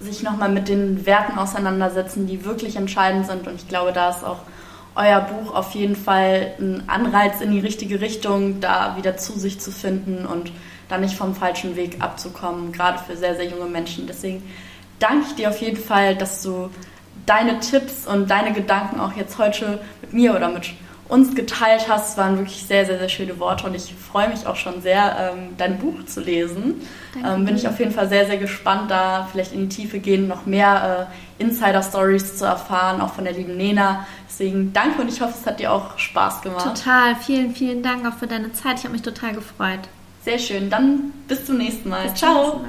sich nochmal mit den Werten auseinandersetzen, die wirklich entscheidend sind. Und ich glaube, da ist auch euer Buch auf jeden Fall ein Anreiz in die richtige Richtung, da wieder zu sich zu finden und da nicht vom falschen Weg abzukommen, gerade für sehr, sehr junge Menschen. Deswegen danke ich dir auf jeden Fall, dass du deine Tipps und deine Gedanken auch jetzt heute mit mir oder mit uns geteilt hast. Waren wirklich sehr, sehr, sehr schöne Worte und ich freue mich auch schon sehr, ähm, dein Buch zu lesen. Ähm, bin ich auf jeden Fall sehr, sehr gespannt, da vielleicht in die Tiefe gehen, noch mehr äh, Insider-Stories zu erfahren, auch von der lieben Nena. Deswegen danke und ich hoffe, es hat dir auch Spaß gemacht. Total, vielen, vielen Dank auch für deine Zeit. Ich habe mich total gefreut. Sehr schön. Dann bis zum nächsten Mal. Bis Ciao.